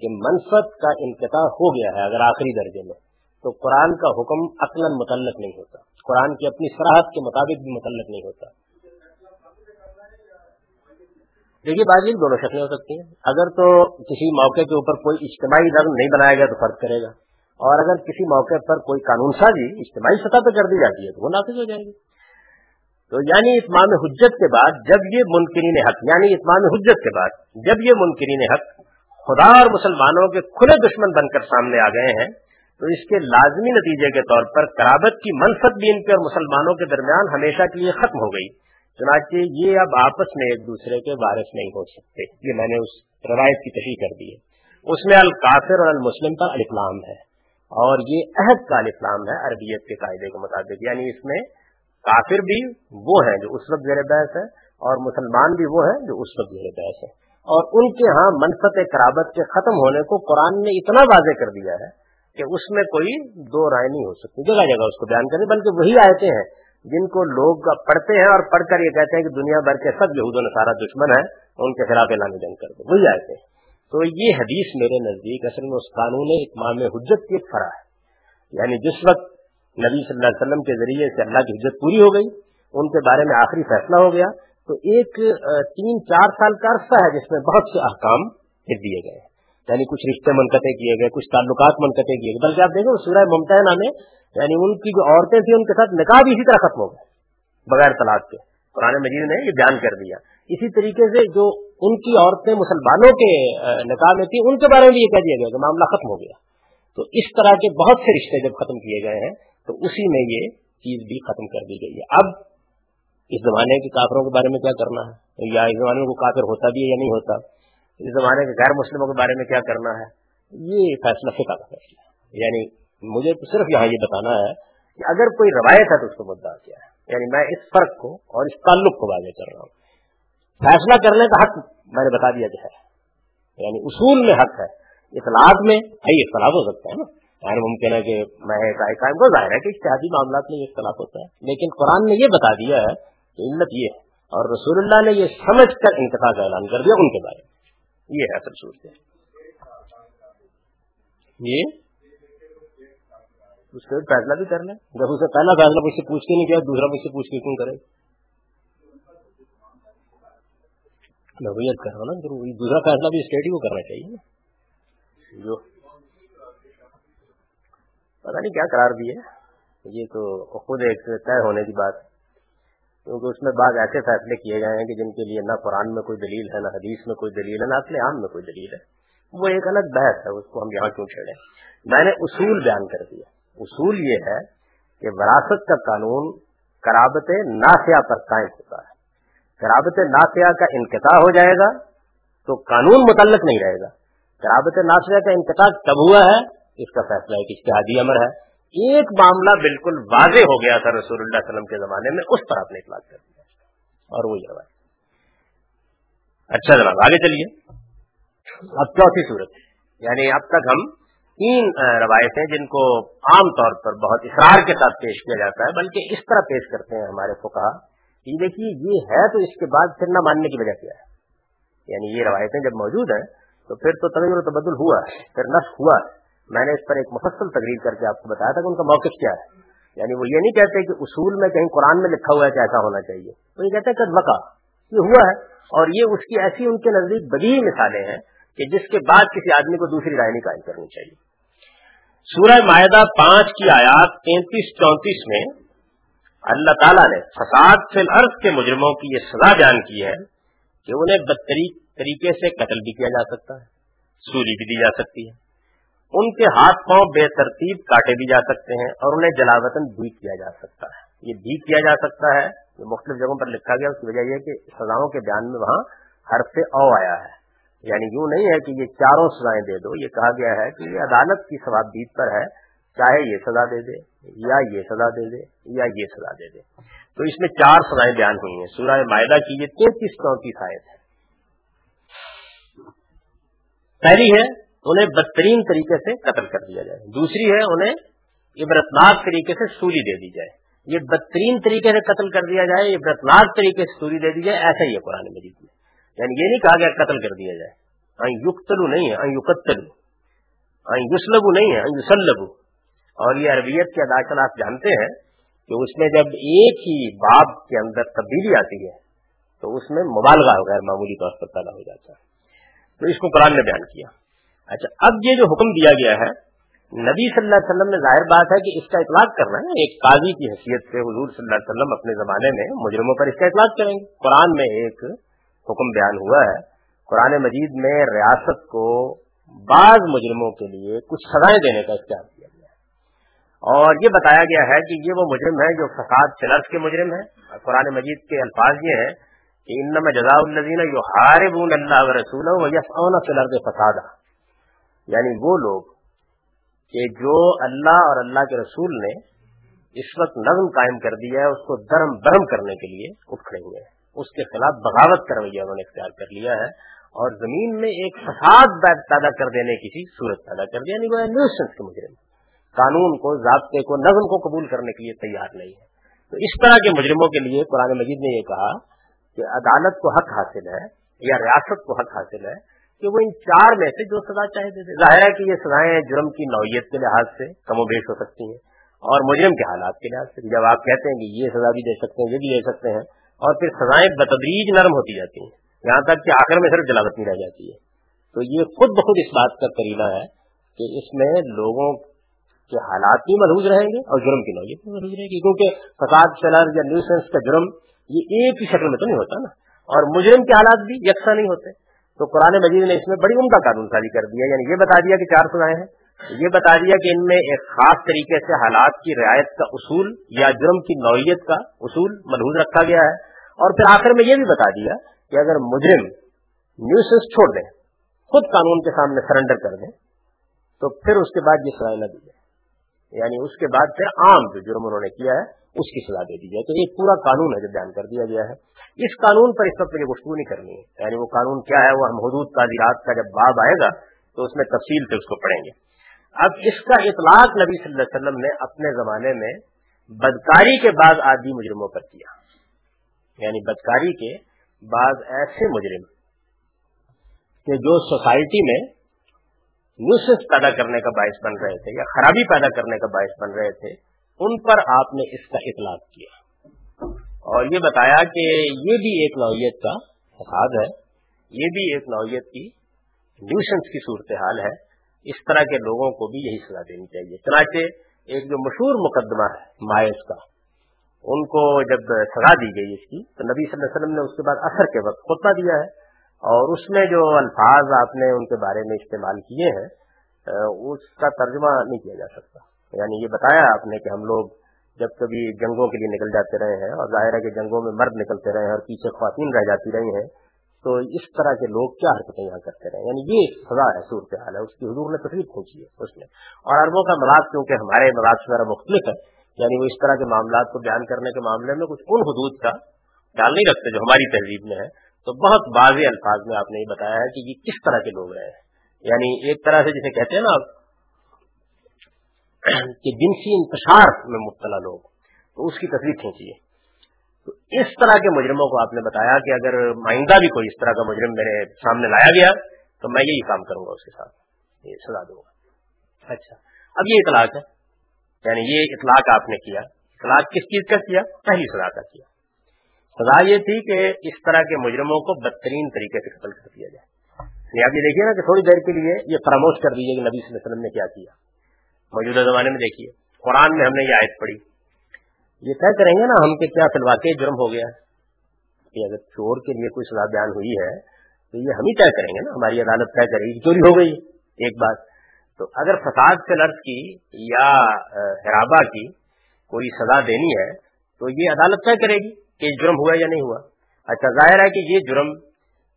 کہ منفت کا انقطاع ہو گیا ہے اگر آخری درجے میں، تو قرآن کا حکم عقل متعلق نہیں ہوتا۔ قرآن کی اپنی سراہد کے مطابق بھی متعلق نہیں ہوتا۔ دیکھیے بازی دونوں شکلیں ہو سکتی ہیں۔ اگر تو کسی موقع کے اوپر کوئی اجتماعی رنگ نہیں بنایا گیا تو فرق کرے گا۔ اور اگر کسی موقع پر کوئی قانون سازی، اجتماعی سطح پہ کر دی جاتی ہے تو وہ نافذ ہو جائے گی۔ تو یعنی اتمام حجت کے بعد جب یہ منکرین حق یعنی اتمام حجت کے بعد جب یہ منکرین حق خدا اور مسلمانوں کے کھلے دشمن بن کر سامنے آ گئے ہیں، تو اس کے لازمی نتیجے کے طور پر کرابت کی منفت بھی ان کے اور مسلمانوں کے درمیان ہمیشہ کے لیے ختم ہو گئی۔ چنانچہ یہ اب آپس میں ایک دوسرے کے وارث نہیں ہو سکتے۔ یہ میں نے اس روایت کی تشریح کر دی ہے۔ اس میں القافر اور المسلم کا الفلام ہے۔ اور یہ عہد کا الفلام ہے عربیت کے قاعدے کے مطابق۔ یعنی اس میں کافر بھی وہ ہیں جو اس وقت زیر بحث ہے اور مسلمان بھی وہ ہیں جو اس وقت زیر بحث ہے۔ اور ان کے ہاں منفت کرابت کے ختم ہونے کو قرآن نے اتنا واضح کر دیا ہے کہ اس میں کوئی دو رائے نہیں ہو سکتی۔ جگہ جگہ اس کو بیان کریں، بلکہ وہی آئے ہیں۔ جن کو لوگ پڑھتے ہیں اور پڑھ کر یہ کہتے ہیں کہ دنیا بھر کے سب یہود و نصارہ دشمن ہیں، ان کے خلاف اعلان جنگ کر دو۔ وہی آئے ہیں تو یہ حدیث میرے نزدیک اصل میں اس قانون اتمام حجت کی ایک فرا ہے۔ یعنی جس وقت نبی صلی اللہ علیہ وسلم کے ذریعے سے اللہ کی حجت پوری ہو گئی، ان کے بارے میں آخری فیصلہ ہو گیا، تو ایک تین، چار سال کا عرصہ ہے جس میں بہت سے احکام پھر دیے گئے۔ یعنی کچھ رشتے منقطع کیے گئے، کچھ تعلقات منقطع کیے گئے۔ بلکہ آپ دیکھیں سورہ ممتحنہ میں یعنی ان کی جو عورتیں تھیں ان کے ساتھ نکاح بھی اسی طرح ختم ہو گئے، بغیر طلاق کے۔ قرآن مجید نے یہ بیان کر دیا۔ اسی طریقے سے جو ان کی عورتیں مسلمانوں کے نکاح میں تھیں، ان کے بارے میں بھی یہ کہہ دیا گیا کہ معاملہ ختم ہو گیا۔ تو اس طرح کے بہت سے رشتے جب ختم کیے گئے ہیں، تو اسی میں یہ چیز بھی ختم کر دی گئی ہے۔ اب اس زمانے کے کافروں کے بارے میں کیا کرنا ہے؟ یا اس زمانے کو کافر ہوتا بھی ہے یا نہیں ہوتا؟ اس زمانے کے غیر مسلموں کے بارے میں کیا کرنا ہے؟ یہ فیصلہ فکا کا فیصلہ یعنی مجھے تو صرف یہاں یہ بتانا ہے کہ اگر کوئی روایت ہے تو اس کو مدعا کیا ہے یعنی میں اس فرق کو اور اس تعلق کو واضح کر رہا ہوں۔ فیصلہ کرنے کا حق میں نے بتا دیا ہے۔ یعنی اصول میں حق ہے۔ اطلاعات میں اختلاف ہو سکتا ہے نا۔ یعنی ممکن ہے کہ میں قائم کو ظاہر ہے کہ اشتہادی معاملات میں یہ اختلاف ہوتا ہے۔ لیکن قرآن نے یہ بتا دیا ہے کہ علت یہ ہے۔ اور رسول اللہ نے یہ سمجھ کر انتخاب کا اعلان کر دیا ان کے بارے میں۔ یہ ہے اصل صورت یہ اس کا فیصلہ بھی کر لیں جب اسے پہلا فیصلہ مجھ سے پوچھ کے نہیں کیا، دوسرا مجھ سے پوچھ کے کیوں کرے؟ نوعیت کر رہا ہوں نا دوسرا فیصلہ بھی اسٹیٹ ہی کو کرنا چاہیے۔ جو پتا نہیں کیا قرار دی ہے۔ یہ تو خود ایک طے ہونے کی بات۔ کیونکہ اس میں بعض ایسے فیصلے کیے گئے ہیں کہ جن کے لیے نہ قرآن میں کوئی دلیل ہے، نہ حدیث میں کوئی دلیل ہے، نہ اصل عام میں کوئی دلیل ہے۔ وہ ایک الگ بحث ہے، اس کو ہم یہاں کیوں چھیڑیں؟ میں نے اصول بیان کر دیا۔ اصول یہ ہے کہ وراثت کا قانون کرابت ناسیا پر قائم ہوتا ہے۔ قرابت ناسیہ کا انقطاع ہو جائے گا تو قانون متعلق نہیں رہے گا۔ قرابت ناسیہ کا انقطاع کب ہوا ہے؟ اس کا فیصلہ ایک اشتہادی امر ہے۔ ایک معاملہ بالکل واضح ہو گیا تھا رسول اللہ علیہ وسلم کے زمانے میں، اس پر آپ نے اطلاع کر دیا۔ اور وہی روایت۔ اچھا جناب، آگے چلیے۔ اب چوتھی صورت۔ یعنی اب تک ہم تین روایتیں جن کو عام طور پر بہت اصرار کے ساتھ پیش کیا جاتا ہے، بلکہ اس طرح پیش کرتے ہیں ہمارے کو کہا کہ دیکھیے یہ ہے تو اس کے بعد پھر نہ ماننے کی وجہ کیا ہے۔ یعنی یہ روایتیں جب موجود ہیں تو پھر تو تغیر و تبدل ہوا ہے، پھر نس ہوا ہے۔ میں نے اس پر ایک مفصل تقریر کر کے آپ کو بتایا تھا کہ ان کا موقف کیا ہے۔ یعنی وہ یہ نہیں کہتے کہ اصول میں کہیں قرآن میں لکھا ہوا ہے کہ ایسا ہونا چاہیے۔ وہ یہ کہتے ہیں کہ وقع، یہ ہوا ہے۔ اور یہ اس کی ایسی ان کے نزدیک بدی مثالیں ہیں کہ جس کے بعد کسی آدمی کو دوسری رائے نہیں قائم کرنی چاہیے۔ سورہ معاہدہ پانچ کی آیات تینتیس چونتیس میں اللہ تعالیٰ نے فساد سے الارض کے مجرموں کی یہ سزا بیان کی ہے کہ انہیں بدتریک طریقے سے قتل بھی کیا جا سکتا ہے، سوری بھی دی جا سکتی ہے۔ ان کے ہاتھ پاؤں بے ترتیب کاٹے بھی جا سکتے ہیں اور انہیں جلاوطن بھی کیا جا سکتا ہے۔ یہ بھی کیا جا سکتا ہے، یہ مختلف جگہوں پر لکھا گیا، اس کی وجہ یہ کہ سزاؤں کے بیان میں وہاں حرف سے او آیا ہے۔ یعنی یوں نہیں ہے کہ یہ چاروں سزائیں دے دو، یہ کہا گیا ہے کہ یہ عدالت کی ثوابدید پر ہے، چاہے یہ سزا دے دے، یا یہ سزا دے دے، یا یہ سزا دے دے۔ تو اس میں چار سزائیں بیان ہوئی ہیں۔ سورہ معاہدہ کی یہ تینتیس چونتیس آیت ہے۔ پہلی ہے، انہیں بدترین طریقے سے قتل کر دیا جائے۔ دوسری ہے، انہیں عبرتناک طریقے سے سولی دے دی جائے۔ یہ بدترین طریقے سے قتل کر دیا جائے، عبرتناک طریقے سے سولی دے دی جائے، ایسا ہی ہے قرآن مجید میں۔ یعنی یہ نہیں کہا گیا قتل کر دیا جائے۔ یقتلو نہیں ہے یقتلو یوسلبو نہیں ہے یوسلبو اور یہ عربیت کے اداکل آپ جانتے ہیں کہ اس میں جب ایک ہی باب کے اندر تبدیلی آتی ہے، تو اس میں مبالغہ ہو غیر معمولی طور پر پیدا ہو جاتا ہے۔ تو اس کو قرآن نے بیان کیا۔ اچھا اب یہ جو حکم دیا گیا ہے، نبی صلی اللہ علیہ وسلم نے ظاہر بات ہے کہ اس کا اطلاق کرنا ہے ایک قاضی کی حیثیت سے حضور صلی اللہ علیہ وسلم اپنے زمانے میں مجرموں پر اس کا اطلاق کریں گے۔ قرآن میں ایک حکم بیان ہوا ہے، قرآن مجید میں ریاست کو بعض مجرموں کے لیے کچھ سزائیں دینے کا اختیار کیا گیا ہے۔ اور یہ بتایا گیا ہے کہ یہ وہ مجرم ہے جو فساد چلرس کے مجرم ہیں۔ قرآن مجید کے الفاظ یہ ہیں کہ ان میں جزا الزین جو ہار بون اللہ رسول فلرد فساد یعنی وہ لوگ کہ جو اللہ اور اللہ کے رسول نے اس وقت نظم قائم کر دیا ہے، اس کو درم برم کرنے کے لیے اٹھ کھڑے ہوئے ہیں۔ اس کے خلاف بغاوت کا رویہ انہوں نے اختیار کر لیا ہے۔ اور زمین میں ایک فساد پیدا کر دینے کی صورت پیدا کر دیا یعنی وہ نیوسنس کے مجرم قانون کو، ضابطے کو، نظم کو قبول کرنے کے لیے تیار نہیں ہے۔ تو اس طرح کے مجرموں کے لیے قرآن مجید نے یہ کہا کہ عدالت کو حق حاصل ہے یا ریاست کو حق حاصل ہے کہ وہ ان چار میں سے جو سزا چاہے دے دے ظاہر ہے کہ یہ سزائیں جرم کی نوعیت کے لحاظ سے کم و بیش ہو سکتی ہیں اور مجرم کے حالات کے لحاظ سے جب آپ کہتے ہیں کہ یہ سزا بھی دے سکتے ہیں، یہ بھی دے سکتے ہیں اور پھر سزائیں بتدریج نرم ہوتی جاتی ہیں۔ یہاں تک کہ آخر میں صرف جلاوت نہیں رہ جاتی ہے۔ تو یہ خود بخود اس بات کا کرینا ہے کہ اس میں لوگوں کے حالات بھی محدود رہیں گے اور جرم کی نوعیت بھی محدود رہے گی۔ کیونکہ فساد سیلر یا نیوسنس کا جرم یہ ایک ہی شکل میں تو نہیں ہوتا نا۔ اور مجرم کے حالات بھی یکساں نہیں ہوتے۔ تو قرآن مجید نے اس میں بڑی عمدہ قانون سازی کر دیا یعنی یہ بتا دیا کہ چار سزائیں ہیں۔ یہ بتا دیا کہ ان میں ایک خاص طریقے سے حالات کی رعایت کا اصول یا جرم کی نوعیت کا اصول ملحوظ رکھا گیا ہے۔ اور پھر آخر میں یہ بھی بتا دیا کہ اگر مجرم نیوسنس چھوڑ دیں، خود قانون کے سامنے سرنڈر کر دیں، تو پھر اس کے بعد یہ سزا نہ دی جائے۔ یعنی اس کے بعد پھر عام جو جرم انہوں نے کیا ہے، اس کی سزا دے دی جائے۔ تو ایک پورا قانون ہے جو بیان کر دیا گیا ہے۔ اس قانون پر اس وقت یہ گفتگو نہیں کرنی ہے۔ یعنی وہ قانون کیا ہے؟ وہ ہم حدود تعزیرات کا جب باب آئے گا، تو اس میں تفصیل سے اس کو پڑھیں گے۔ اب اس کا اطلاق نبی صلی اللہ علیہ وسلم نے اپنے زمانے میں بدکاری کے بعد آدمی مجرموں پر کیا۔ یعنی بدکاری کے بعض ایسے مجرم کہ جو سوسائٹی میں نوسس پیدا کرنے کا باعث بن رہے تھے یا خرابی پیدا کرنے کا باعث بن رہے تھے، ان پر آپ نے اس کا اطلاق کیا۔ اور یہ بتایا کہ یہ بھی ایک نوعیت کا فساد ہے، یہ بھی ایک نوعیت کی نیوشنس کی صورتحال ہے۔ اس طرح کے لوگوں کو بھی یہی سزا دینی چاہیے۔ چنانچہ ایک جو مشہور مقدمہ ہے مائس کا۔ ان کو جب سزا دی گئی اس کی، تو نبی صلی اللہ علیہ وسلم نے اس کے بعد اثر کے وقت خطبہ دیا ہے۔ اور اس میں جو الفاظ آپ نے ان کے بارے میں استعمال کیے ہیں اس کا ترجمہ نہیں کیا جا سکتا۔ یعنی یہ بتایا آپ نے کہ ہم لوگ جب کبھی جنگوں کے لیے نکل جاتے رہے ہیں اور ظاہر ہے کہ جنگوں میں مرد نکلتے رہے ہیں اور پیچھے خواتین رہ جاتی رہی ہیں، تو اس طرح کے لوگ کیا حرکتیں یہاں کرتے رہے یعنی یہ سزا ہے صورت حال ہے۔ اس کی حضور نے تصویر کھینچی ہے اس میں۔ اور اربوں کا مراض کیونکہ ہمارے مراض وغیرہ مختلف ہے یعنی وہ اس طرح کے معاملات کو بیان کرنے کے معاملے میں کچھ ان حدود کا خیال نہیں رکھتے جو ہماری تہذیب میں ہے۔ تو بہت واضح الفاظ میں آپ نے یہ بتایا ہے کہ یہ کس طرح کے لوگ رہے ہیں۔ یعنی ایک طرح سے جسے کہتے ہیں نا کہ جنسی انتشار میں مبتلا لوگ، تو اس کی تصویر کھینچیے۔ تو اس طرح کے مجرموں کو آپ نے بتایا کہ اگر مائندہ بھی کوئی اس طرح کا مجرم میرے سامنے لایا گیا، تو میں یہی کام کروں گا اس کے ساتھ۔ یہ سزا دوں گا۔ اچھا اب یہ اطلاق ہے یعنی یہ اطلاق آپ نے کیا، اطلاق کس چیز کا کیا؟ پہلی سزا کا کیا۔ سزا یہ تھی کہ اس طرح کے مجرموں کو بدترین طریقے سے قتل کر دیا جائے۔ یعنی آپ یہ دیکھیے نا کہ تھوڑی دیر کے لیے یہ فراموش کر دیجیے کہ نبی صلی اللہ علیہ وسلم نے کیا کیا۔ موجودہ زمانے میں دیکھیے، قرآن میں ہم نے یہ آیت پڑھی۔ یہ طے کریں گے نا ہم کے کیا کے جرم ہو گیا۔ کہ اگر چور کے لیے کوئی سزا بیان ہوئی ہے تو یہ ہم ہی طے کریں گے نا، ہماری عدالت طے کرے گی چوری ہو گئی، ایک بات۔ تو اگر فساد سے لرز کی یا حرابہ کی کوئی سزا دینی ہے، تو یہ عدالت طے کرے گی کہ جرم ہوا یا نہیں ہوا۔ اچھا ظاہر ہے کہ یہ جرم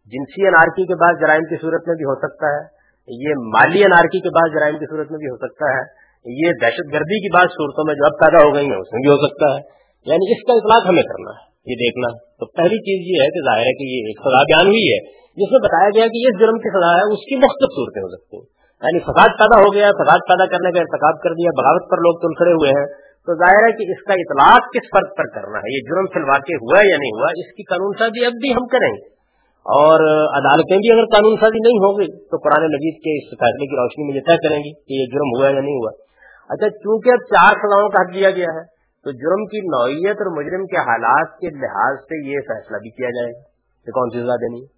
جنسی انارکی کے بعد جرائم کی صورت میں بھی ہو سکتا ہے، یہ مالی انارکی کے بعد جرائم کی صورت میں بھی ہو سکتا ہے، یہ دہشت گردی کی بات صورتوں میں جو اب پیدا ہو گئی ہیں، اس میں بھی ہو سکتا ہے۔ یعنی اس کا اطلاق ہمیں کرنا ہے، یہ دیکھنا۔ تو پہلی چیز یہ ہے کہ ظاہر ہے کہ یہ ایک سزا بیان ہوئی ہے، جس میں بتایا گیا کہ اس جرم کی سزا ہے، اس کی مختلف صورتیں ہو سکتی ہیں۔ یعنی فساد پیدا ہو گیا، فساد پیدا کرنے کا انتخاب کر دیا، بغاوت پر لوگ تل کھڑے ہوئے ہیں۔ تو ظاہر ہے کہ اس کا اطلاق کس فرق پر کرنا ہے؟ یہ جرم فی الواقع ہوا یا نہیں ہوا؟ اس کی قانون سازی اب بھی ہم کریں۔ گے اور عدالتیں بھی اگر قانون سازی نہیں ہوگی تو قرآن مجید کے اس فیصلے کی روشنی میں یہ طے کریں گی کہ یہ جرم ہوا یا نہیں ہوا۔ اچھا چونکہ اب چار سزاؤں کا حق دیا گیا ہے، تو جرم کی نوعیت اور مجرم کے حالات کے لحاظ سے یہ فیصلہ بھی کیا جائے گا۔ کہ کون سی سزا دینی ہے؟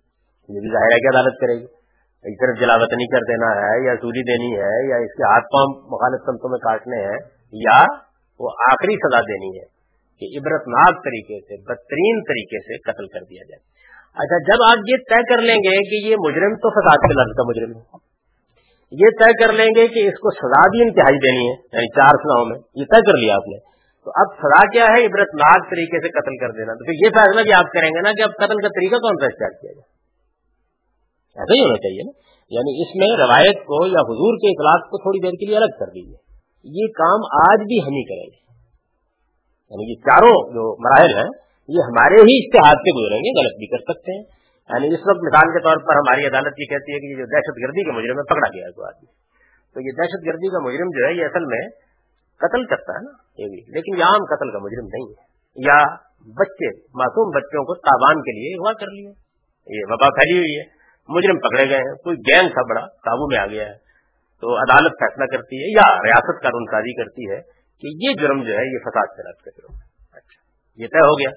یہ بھی ظاہر ہے کہ عدالت کرے گی۔ ایک طرف جلاوت نہیں کر دینا ہے، یا سوری دینی ہے، یا اس کے ہاتھ پاؤں مخالف سمتوں میں کاٹنے ہیں، یا وہ آخری سزا دینی ہے کہ عبرتناک طریقے سے، بدترین طریقے سے قتل کر دیا جائے۔ اچھا جب آپ یہ طے کر لیں گے کہ یہ مجرم تو فساد کے لفظ کا مجرم ہے۔ یہ طے کر لیں گے کہ اس کو سزا بھی انتہائی دینی ہے یعنی چار سزاؤں میں۔ یہ طے کر لیا آپ نے۔ تو اب سزا کیا ہے؟ عبرت ناک طریقے سے قتل کر دینا۔ تو پھر یہ فیصلہ بھی آپ کریں گے نا کہ اب قتل کا طریقہ کون سا اختیار کیا جائے۔ ایسا ہی ہونا چاہیے نا۔ یعنی اس میں روایت کو یا حضور کے اخلاق کو تھوڑی دیر کے لیے الگ کر دیجیے یہ کام آج بھی ہم ہی کریں گے۔ یعنی یہ چاروں جو مراحل ہیں، یہ ہمارے ہی اشتہار سے گزریں گے، غلط بھی کر سکتے ہیں۔ یعنی اس وقت مثال کے طور پر ہماری عدالت یہ کہتی ہے کہ یہ جو دہشت گردی کے مجرم ہے پکڑا گیا ہے آدمی۔ تو یہ دہشت گردی کا مجرم جو ہے، یہ اصل میں قتل کرتا ہے نا، یہ بھی۔ لیکن یہ عام قتل کا مجرم نہیں ہے۔ یا بچے، معصوم بچوں کو تاوان کے لیے اغوا کر لیے یہ وبا پھیلی ہوئی ہے۔ مجرم پکڑے گئے ہیں، کوئی گینگ تھا بڑا، قابو میں آ گیا ہے۔ تو عدالت فیصلہ کرتی ہے، یا ریاست قانون سازی کرتی ہے کہ یہ جرم جو ہے، یہ فساد سے رد کا جرم ہے اچھا یہ طے ہو گیا۔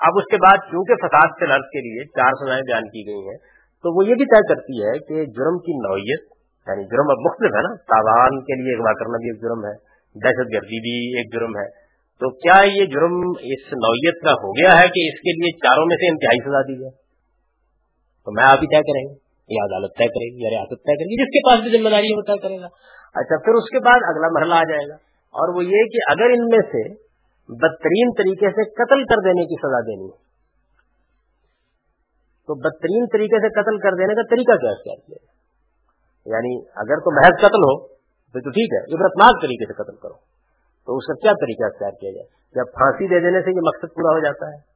اب اس کے بعد چونکہ فساد سے لرز کے لیے چار سزائیں بیان کی گئی ہیں، تو وہ یہ بھی طے کرتی ہے کہ جرم کی نوعیت یعنی جرم اب مختلف ہے نا، تاوان کے لیے اغوا کرنا بھی ایک جرم ہے، دہشت گردی بھی ایک جرم ہے۔ تو کیا یہ جرم اس نوعیت کا ہو گیا ہے کہ اس کے لیے چاروں میں سے انتہائی سزا دی جائے؟ تو میں آپ ہی طے کریں گے یا عدالت طے کرے گی یا ریاست طے کرے گی، جس کے پاس بھی ذمہ داری ہے وہ طے کرے گا۔ اچھا پھر اس کے بعد اگلا مرحلہ آ جائے گا۔ اور وہ یہ کہ اگر ان میں سے بدترین طریقے سے قتل کر دینے کی سزا دینی ہے، تو بدترین طریقے سے قتل کر دینے کا طریقہ کیا اختیار کیا یعنی اگر تو محض قتل ہو تو ٹھیک ہے، عبرتناک طریقے سے قتل کرو۔ تو اس کا کیا طریقہ اختیار کیا جائے؟ جب پھانسی دے دینے سے یہ مقصد پورا ہو جاتا ہے۔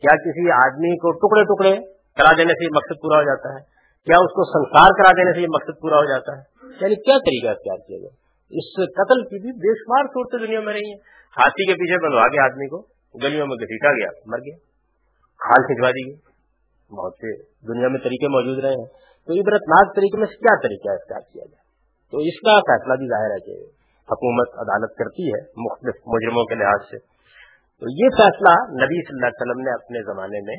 کیا کسی آدمی کو ٹکڑے ٹکڑے کرا دینے سے یہ مقصد پورا ہو جاتا ہے؟ کیا اس کو سنسار کرا دینے سے یہ مقصد پورا ہو جاتا ہے؟ یعنی کیا طریقہ اختیار کیا جائے؟ اس قتل کی بھی بے شمار صورتیں دنیا میں رہی ہیں۔ ہاتھی کے پیچھے بندوا کے آدمی کو گلیوں میں گھسیٹا گیا، مر گیا۔ کھال کھنچوا دی گئی۔ بہت سے دنیا میں طریقے موجود رہے ہیں۔ تو عبرتناک طریقے میں کیا طریقہ اختیار کیا جائے؟ تو اس کا فیصلہ بھی ظاہر ہے کہ حکومت عدالت کرتی ہے مختلف مجرموں کے لحاظ سے۔ تو یہ فیصلہ نبی صلی اللہ علیہ وسلم نے اپنے زمانے میں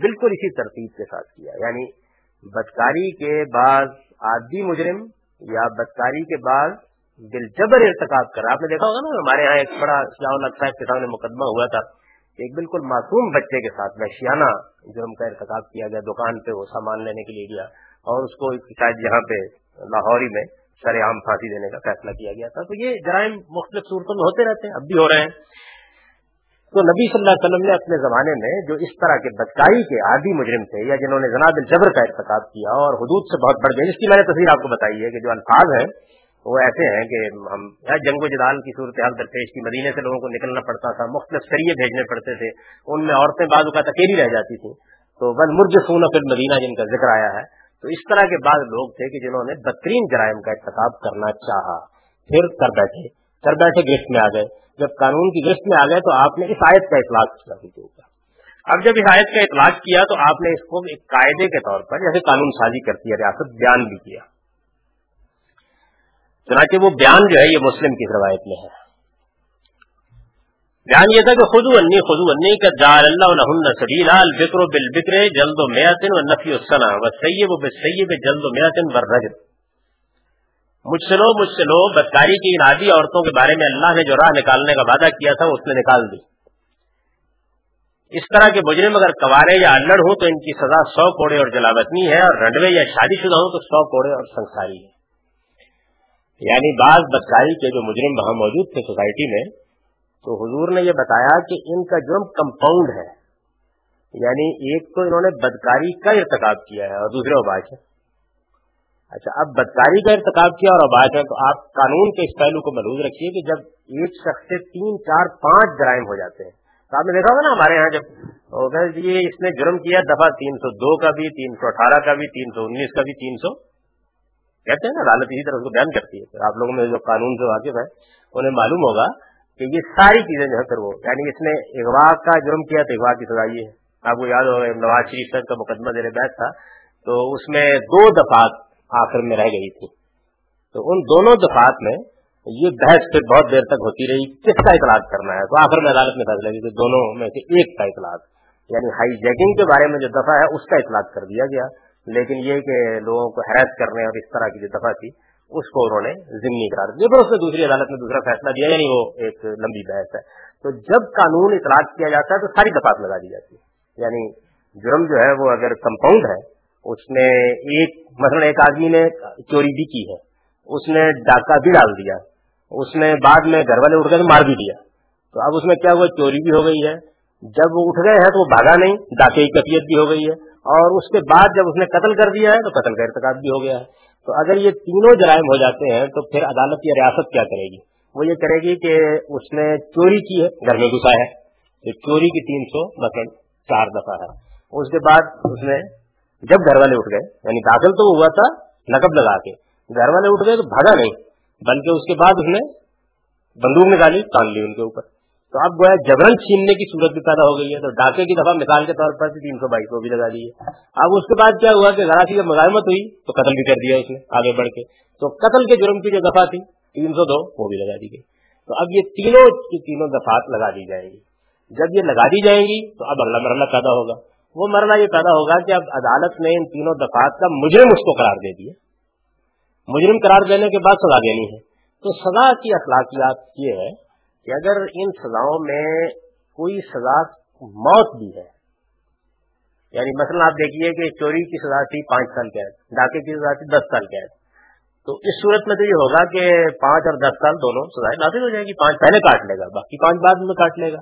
بالکل اسی ترتیب کے ساتھ کیا۔ یعنی بدکاری کے بعد عادی مجرم یا بدکاری کے بعد دل جبر ارتقاب کر۔ آپ نے دیکھا ہوگا نا، ہمارے یہاں ایک بڑا صاحب کے سامنے مقدمہ ہوا تھا ایک بالکل معصوم بچے کے ساتھ وحشیانہ جرم کا ارتقاب کیا گیا، دکان پہ وہ سامان لینے کے لیے گیا اور اس کو شاید یہاں پہ لاہوری میں سر عام پھانسی دینے کا فیصلہ کیا گیا تھا۔ تو یہ جرائم مختلف صورتوں میں ہوتے رہتے ہیں، اب بھی ہو رہے ہیں۔ تو نبی صلی اللہ علیہ وسلم نے اپنے زمانے میں جو اس طرح کے بدکاری کے عادی مجرم تھے یا جنہوں نے جناب الجبر کا ارتقاب کیا اور حدود سے بہت بڑھ گئے، اس کی میں نے تصویر آپ کو بتائی ہے کہ جو الفاظ ہیں، وہ ایسے ہیں کہ ہم جنگ و جدال کی صورتحال درپیش کی مدینے سے لوگوں کو نکلنا پڑتا تھا، مختلف سریے بھیجنے پڑتے تھے، ان میں عورتیں بعض اوقات اکیلی رہ جاتی تھیں۔ تو بس مرج سونا پھر مدینہ جن کا ذکر آیا ہے۔ تو اس طرح کے بعض لوگ تھے کہ جنہوں نے بدترین جرائم کا ارتقاب کرنا چاہا، پھر کر بیٹھے کر بیٹھے گرفت میں آ گئے۔ جب قانون کی گرفت میں آ گئے تو آپ نے اس آیت کا اطلاق کیا کے اوپر اب جب اس آیت کا اطلاق کیا تو آپ نے اس کو ایک قاعدے کے طور پر جیسے قانون سازی کرتی ہے، ریاست بیان بھی کیا۔ چنانچہ وہ بیان جو ہے یہ مسلم کی روایت میں ہے۔ بیان یہ تھا کہ خود انی خود انی کا جال اللہ سبیلا البکر بل بکرے جلد و میاتن و نفی السنا و سید و سید جلد و میاتن ور رجب مجھ سے لو، مجھ سے لو، بدکاری کی ان عادی عورتوں کے بارے میں اللہ نے جو راہ نکالنے کا وعدہ کیا تھا، اس نے نکال دی۔ اس طرح کے مجرم اگر کوارے یا الڑ ہوں تو ان کی سزا سو کوڑے اور جلاوطنی ہے اور رنڈوے یا شادی شدہ ہوں تو سو کوڑے اور سنساری ہے۔ یعنی بعض بدکاری کے جو مجرم وہاں موجود تھے سوسائٹی میں، تو حضور نے یہ بتایا کہ ان کا جرم کمپاؤنڈ ہے۔ یعنی ایک تو انہوں نے بدکاری کا ارتکاب کیا ہے اور دوسرے باش ہے اچھا اب بدکاری کا ارتکاب کیا اور اب آج ہے، تو آپ قانون کے اس پہلو کو محدود رکھیے کہ جب ایک شخص سے تین، چار، پانچ جرائم ہو جاتے ہیں۔ تو آپ نے دیکھا ہوگا نا ہمارے یہاں جب یہ اس نے جرم کیا دفعہ تین سو دو کا بھی، تین سو اٹھارہ کا بھی، تین سو انیس کا بھی، تین سو۔ کہتے ہیں نا عدالت اسی طرح اس کو بیان کرتی ہے۔ آپ لوگوں میں جو قانون سے واقف ہے انہیں معلوم ہوگا کہ یہ ساری چیزیں جو ہے پھر وہ یعنی اس نے اغوا کا جرم کیا تو اغوا کی سزا یہ ہے۔ آپ کو یاد ہوگا نواز شریف صاحب کا مقدمہ زیر بحث تھا۔ تو اس میں دو دفعات آخر میں رہ گئی تھی۔ تو ان دونوں دفعات میں یہ بحث پھر بہت دیر تک ہوتی رہی، کس کا اطلاع کرنا ہے؟ تو آخر میں عدالت میں فیصلہ کہ دونوں میں سے ایک کا اطلاع۔ یعنی ہائی جیکنگ کے بارے میں جو دفعہ ہے، اس کا اطلاع کر دیا گیا۔ لیکن یہ کہ لوگوں کو حیرت کرنے اور اس طرح کی جو دفعہ تھی، اس کو انہوں نے ضمنی قرار دیا۔ پھر اس نے دوسری عدالت میں دوسرا فیصلہ دیا یعنی وہ ایک لمبی بحث ہے۔ تو جب قانون اطلاع کیا جاتا ہے، تو ساری دفعات لگا دی جاتی ہے۔ یعنی جرم جو ہے، وہ اگر کمپاؤنڈ ہے اس نے ایک مثلا ایک آدمی نے چوری بھی کی ہے۔ اس نے ڈاکہ بھی ڈال دیا۔ اس نے بعد میں گھر والے اٹھ گئے مار بھی دیا۔ تو اب اس میں کیا ہوا؟ چوری بھی ہو گئی ہے۔ جب وہ اٹھ گئے ہیں تو وہ بھاگا نہیں، ڈاکے کی کفیت بھی ہو گئی ہے۔ اور اس کے بعد جب اس نے قتل کر دیا ہے تو قتل کا ارتقاب بھی ہو گیا ہے۔ تو اگر یہ تینوں جرائم ہو جاتے ہیں تو پھر عدالت یا ریاست کیا کرے گی؟ وہ یہ کرے گی کہ اس نے چوری کی ہے، گھر میں گھسا ہے۔ تو چوری کی تین سو مثلاً چار دفعہ ہے۔ اس کے بعد اس نے جب گھر والے اٹھ گئے یعنی داخل تو ہوا تھا نقب لگا کے۔ گھر والے اٹھ گئے تو بھاگا نہیں، بلکہ اس کے بعد اس نے بندوق نکالی تان لی ان کے اوپر۔ تو اب گویا جبرن چھیننے کی صورت بھی پیدا ہو گئی ہے۔ تو ڈاکے کی دفعہ مثال کے طور پر تین سو بائیس کو بھی لگا دی ہے۔ اب اس کے بعد کیا ہوا کہ ذرا سی جب مزاحمت ہوئی تو قتل بھی کر دیا اس نے، آگے بڑھ کے۔ تو قتل کے جرم کی جو دفعہ تھی، تین سو دو، وہ بھی لگا دی گئی۔ تو اب یہ تینوں کی تینوں دفعات لگا دی جائیں گی۔ جب یہ لگا دی جائیں گی تو اب اگلا مرحلہ پیدا ہوگا۔ وہ مرنا یہ پیدا ہوگا کہ اب عدالت نے ان تینوں دفعات کا مجرم اس کو قرار دے دیا۔ مجرم قرار دینے کے بعد سزا دینی ہے۔ تو سزا کی اخلاقیات یہ ہے کہ اگر ان سزاؤں میں کوئی سزا موت بھی ہے یعنی مثلا آپ دیکھیے کہ چوری کی سزا تھی پانچ سال قید، ڈاکے کی سزا تھی دس سال قید۔ تو اس صورت میں تو یہ ہوگا کہ پانچ اور دس سال دونوں سزائیں نافذ ہو جائے گی، پانچ پہلے کاٹ لے گا، باقی پانچ بعد میں کاٹ لے گا۔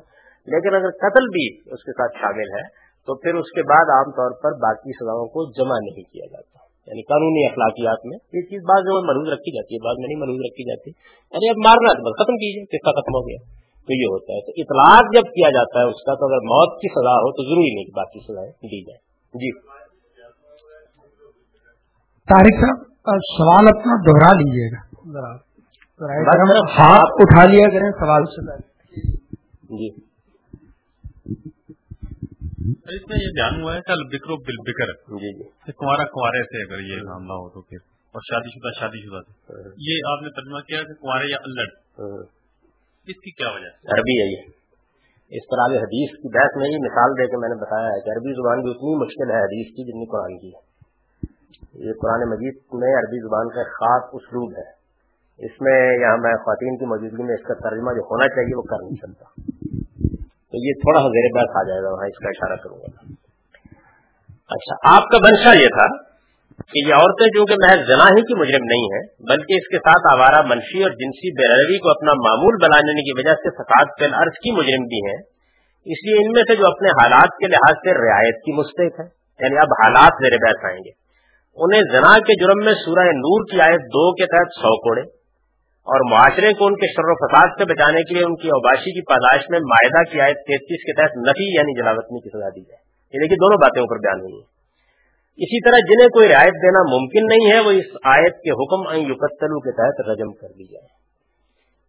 لیکن اگر قتل بھی اس کے ساتھ شامل ہے تو پھر اس کے بعد عام طور پر باقی سزاؤں کو جمع نہیں کیا جاتا۔ یعنی قانونی اخلاقیات میں یہ چیز بعض جو محروض رکھی جاتی ہے بعض میں نہیں محروض رکھی جاتی۔ یعنی اب مارنا بس ختم کیجیے قصہ ختم ہو گیا۔ تو یہ ہوتا ہے۔ تو اطلاع جب کیا جاتا ہے اس کا تو اگر موت کی سزا ہو تو ضروری نہیں کہ باقی سزائیں دی جائیں۔ جی۔
طارق صاحب سوال اپنا دوہرا لیجیے گا۔ ہاتھ اٹھا لیا کریں سوال سے۔ جی۔
اس میں یہ بیان ہوا ہے کل بکرو بل بکر جی جی کنوارا کنوارے سے اگر یہ معاملہ ہو تو پھر۔ اور شادی شدہ شادی شدہ سے۔ ہاں۔ یہ آپ نے ترجمہ کیا کہ کنوارے یا الڑ ہاں۔ اس کی کیا وجہ
عربی ہے یہ۔ اس طرح حدیث کی بحث میں یہ مثال دے کے میں نے بتایا ہے کہ عربی زبان بھی اتنی مشکل ہے حدیث کی جتنی قرآن کی ہے۔ یہ قرآن مجید میں عربی زبان کا خاص اسلوب ہے۔ اس میں یہاں میں خواتین کی موجودگی میں اس کا ترجمہ جو ہونا چاہیے وہ کر نہیں سکتا۔ تو یہ تھوڑا سا زیر بحث آ جائے گا وہاں اس کا اشارہ کروں گا۔ اچھا آپ کا منشا یہ تھا کہ یہ عورتیں جو کہ محض جنا ہی کی مجرم نہیں ہیں، بلکہ اس کے ساتھ آوارہ منشی اور جنسی بے کو اپنا معمول بنانے کی وجہ سے فساد فی الارض کی مجرم بھی ہیں۔ اس لیے ان میں سے جو اپنے حالات کے لحاظ سے رعایت کی مستحق ہے یعنی اب حالات زیر بحث آئیں گے۔ انہیں زنا کے جرم میں سورہ نور کی آیت دو کے تحت سو کوڑے اور معاشرے کو ان کے شر و فساد سے بچانے کے لیے ان کی اوباشی کی پاداش میں معاہدہ کی آیت تینتیس کے تحت نفی یعنی جلاوطنی کی سزا دی جائے۔ یہ دیکھیے دونوں باتیں اوپر بیان ہوئی ہیں۔ اسی طرح جنہیں کوئی رعایت دینا ممکن نہیں ہے، وہ اس آیت کے حکم یقتلو کے تحت رجم کر دی جائے۔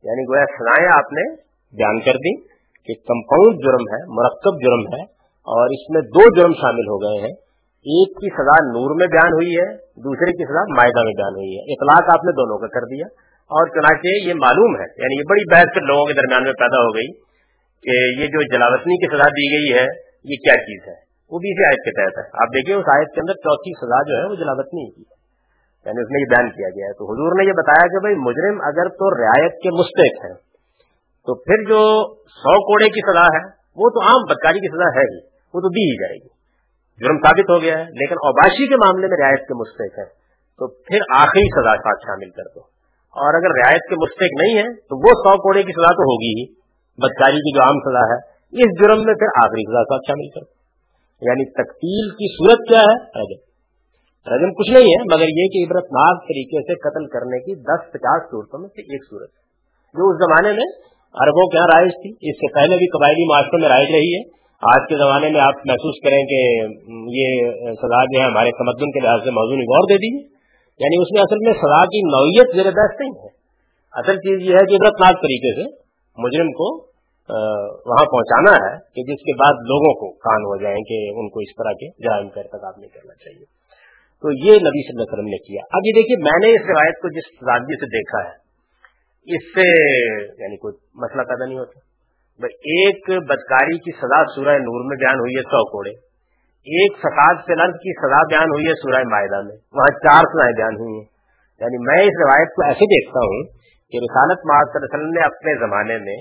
یعنی گویا سزائیں آپ نے بیان کر دی کہ کمپاؤنڈ جرم ہے، مرکب جرم ہے اور اس میں دو جرم شامل ہو گئے ہیں۔ ایک کی سزا نور میں بیان ہوئی ہے، دوسرے کی سزا معاہدہ میں بیان ہوئی ہے۔ اطلاق آپ نے دونوں کا کر دیا۔ اور چنانچہ یہ معلوم ہے یعنی یہ بڑی بحث پھر لوگوں کے درمیان میں پیدا ہو گئی کہ یہ جو جلاوطنی کی سزا دی گئی ہے، یہ کیا چیز ہے؟ وہ بھی اسی آیت کے تحت ہے۔ آپ دیکھیے، اس آیت کے اندر چوتھی سزا جو ہے، وہ جلاوت نہیں کی یعنی اس میں یہ بیان کیا گیا ہے۔ تو حضور نے یہ بتایا کہ بھائی، مجرم اگر تو رعایت کے مستحق ہے تو پھر جو سو کوڑے کی سزا ہے، وہ تو عام بدکاری کی سزا ہے ہی، وہ تو دی ہی جائے گی۔ جرم ثابت ہو گیا ہے، لیکن اوباشی کے معاملے میں رعایت کے مستحق ہے تو پھر آخری سزا ساتھ شامل کر دو۔ اور اگر رعایت کے مستحق نہیں ہے تو وہ سو کوڑے کی سزا تو ہوگی ہی۔ بدکاری کی جو عام سزا ہے، اس جرم میں پھر آخری سزا ساتھ شامل کر یعنی تقتیل کی صورت کیا ہے؟ رجم رجم کچھ نہیں ہے، مگر یہ کہ عبرت ناک طریقے سے قتل کرنے کی دس پچاس صورتوں میں سے ایک صورت ہے۔ جو اس زمانے میں عربوں کے یہاں رائج تھی، اس سے پہلے بھی قبائلی معاشروں میں رائج رہی ہے۔ آج کے زمانے میں آپ محسوس کریں کہ یہ سزا جو ہے ہمارے تمدن کے لحاظ سے موضوع غور دے دیجیے یعنی اس میں اصل میں سزا کی نوعیت زیر بحث نہیں ہے۔ اصل چیز یہ ہے کہ عبرت ناک طریقے سے مجرم کو وہاں پہنچانا ہے کہ جس کے بعد لوگوں کو کان ہو جائیں کہ ان کو اس طرح کے جرائم کا ارتقاب نہیں کرنا چاہیے۔ تو یہ نبی صلی اللہ علیہ وسلم نے کیا۔ اب یہ دیکھیے، میں نے اس روایت کو جس راجی سے دیکھا ہے، اس سے یعنی کوئی مسئلہ پیدا نہیں ہوتا۔ ایک بدکاری کی سزا سورہ نور میں بیان ہوئی ہے سو کوڑے۔ ایک فساد سے لرد کی سزا بیان ہوئی ہے سورہ معاہدہ میں۔ وہاں چار سزائیں بیان ہوئی ہیں۔ یعنی میں اس روایت کو ایسے دیکھتا ہوں کہ رسالت محاذ صلی اللہ علیہ وسلم نے اپنے زمانے میں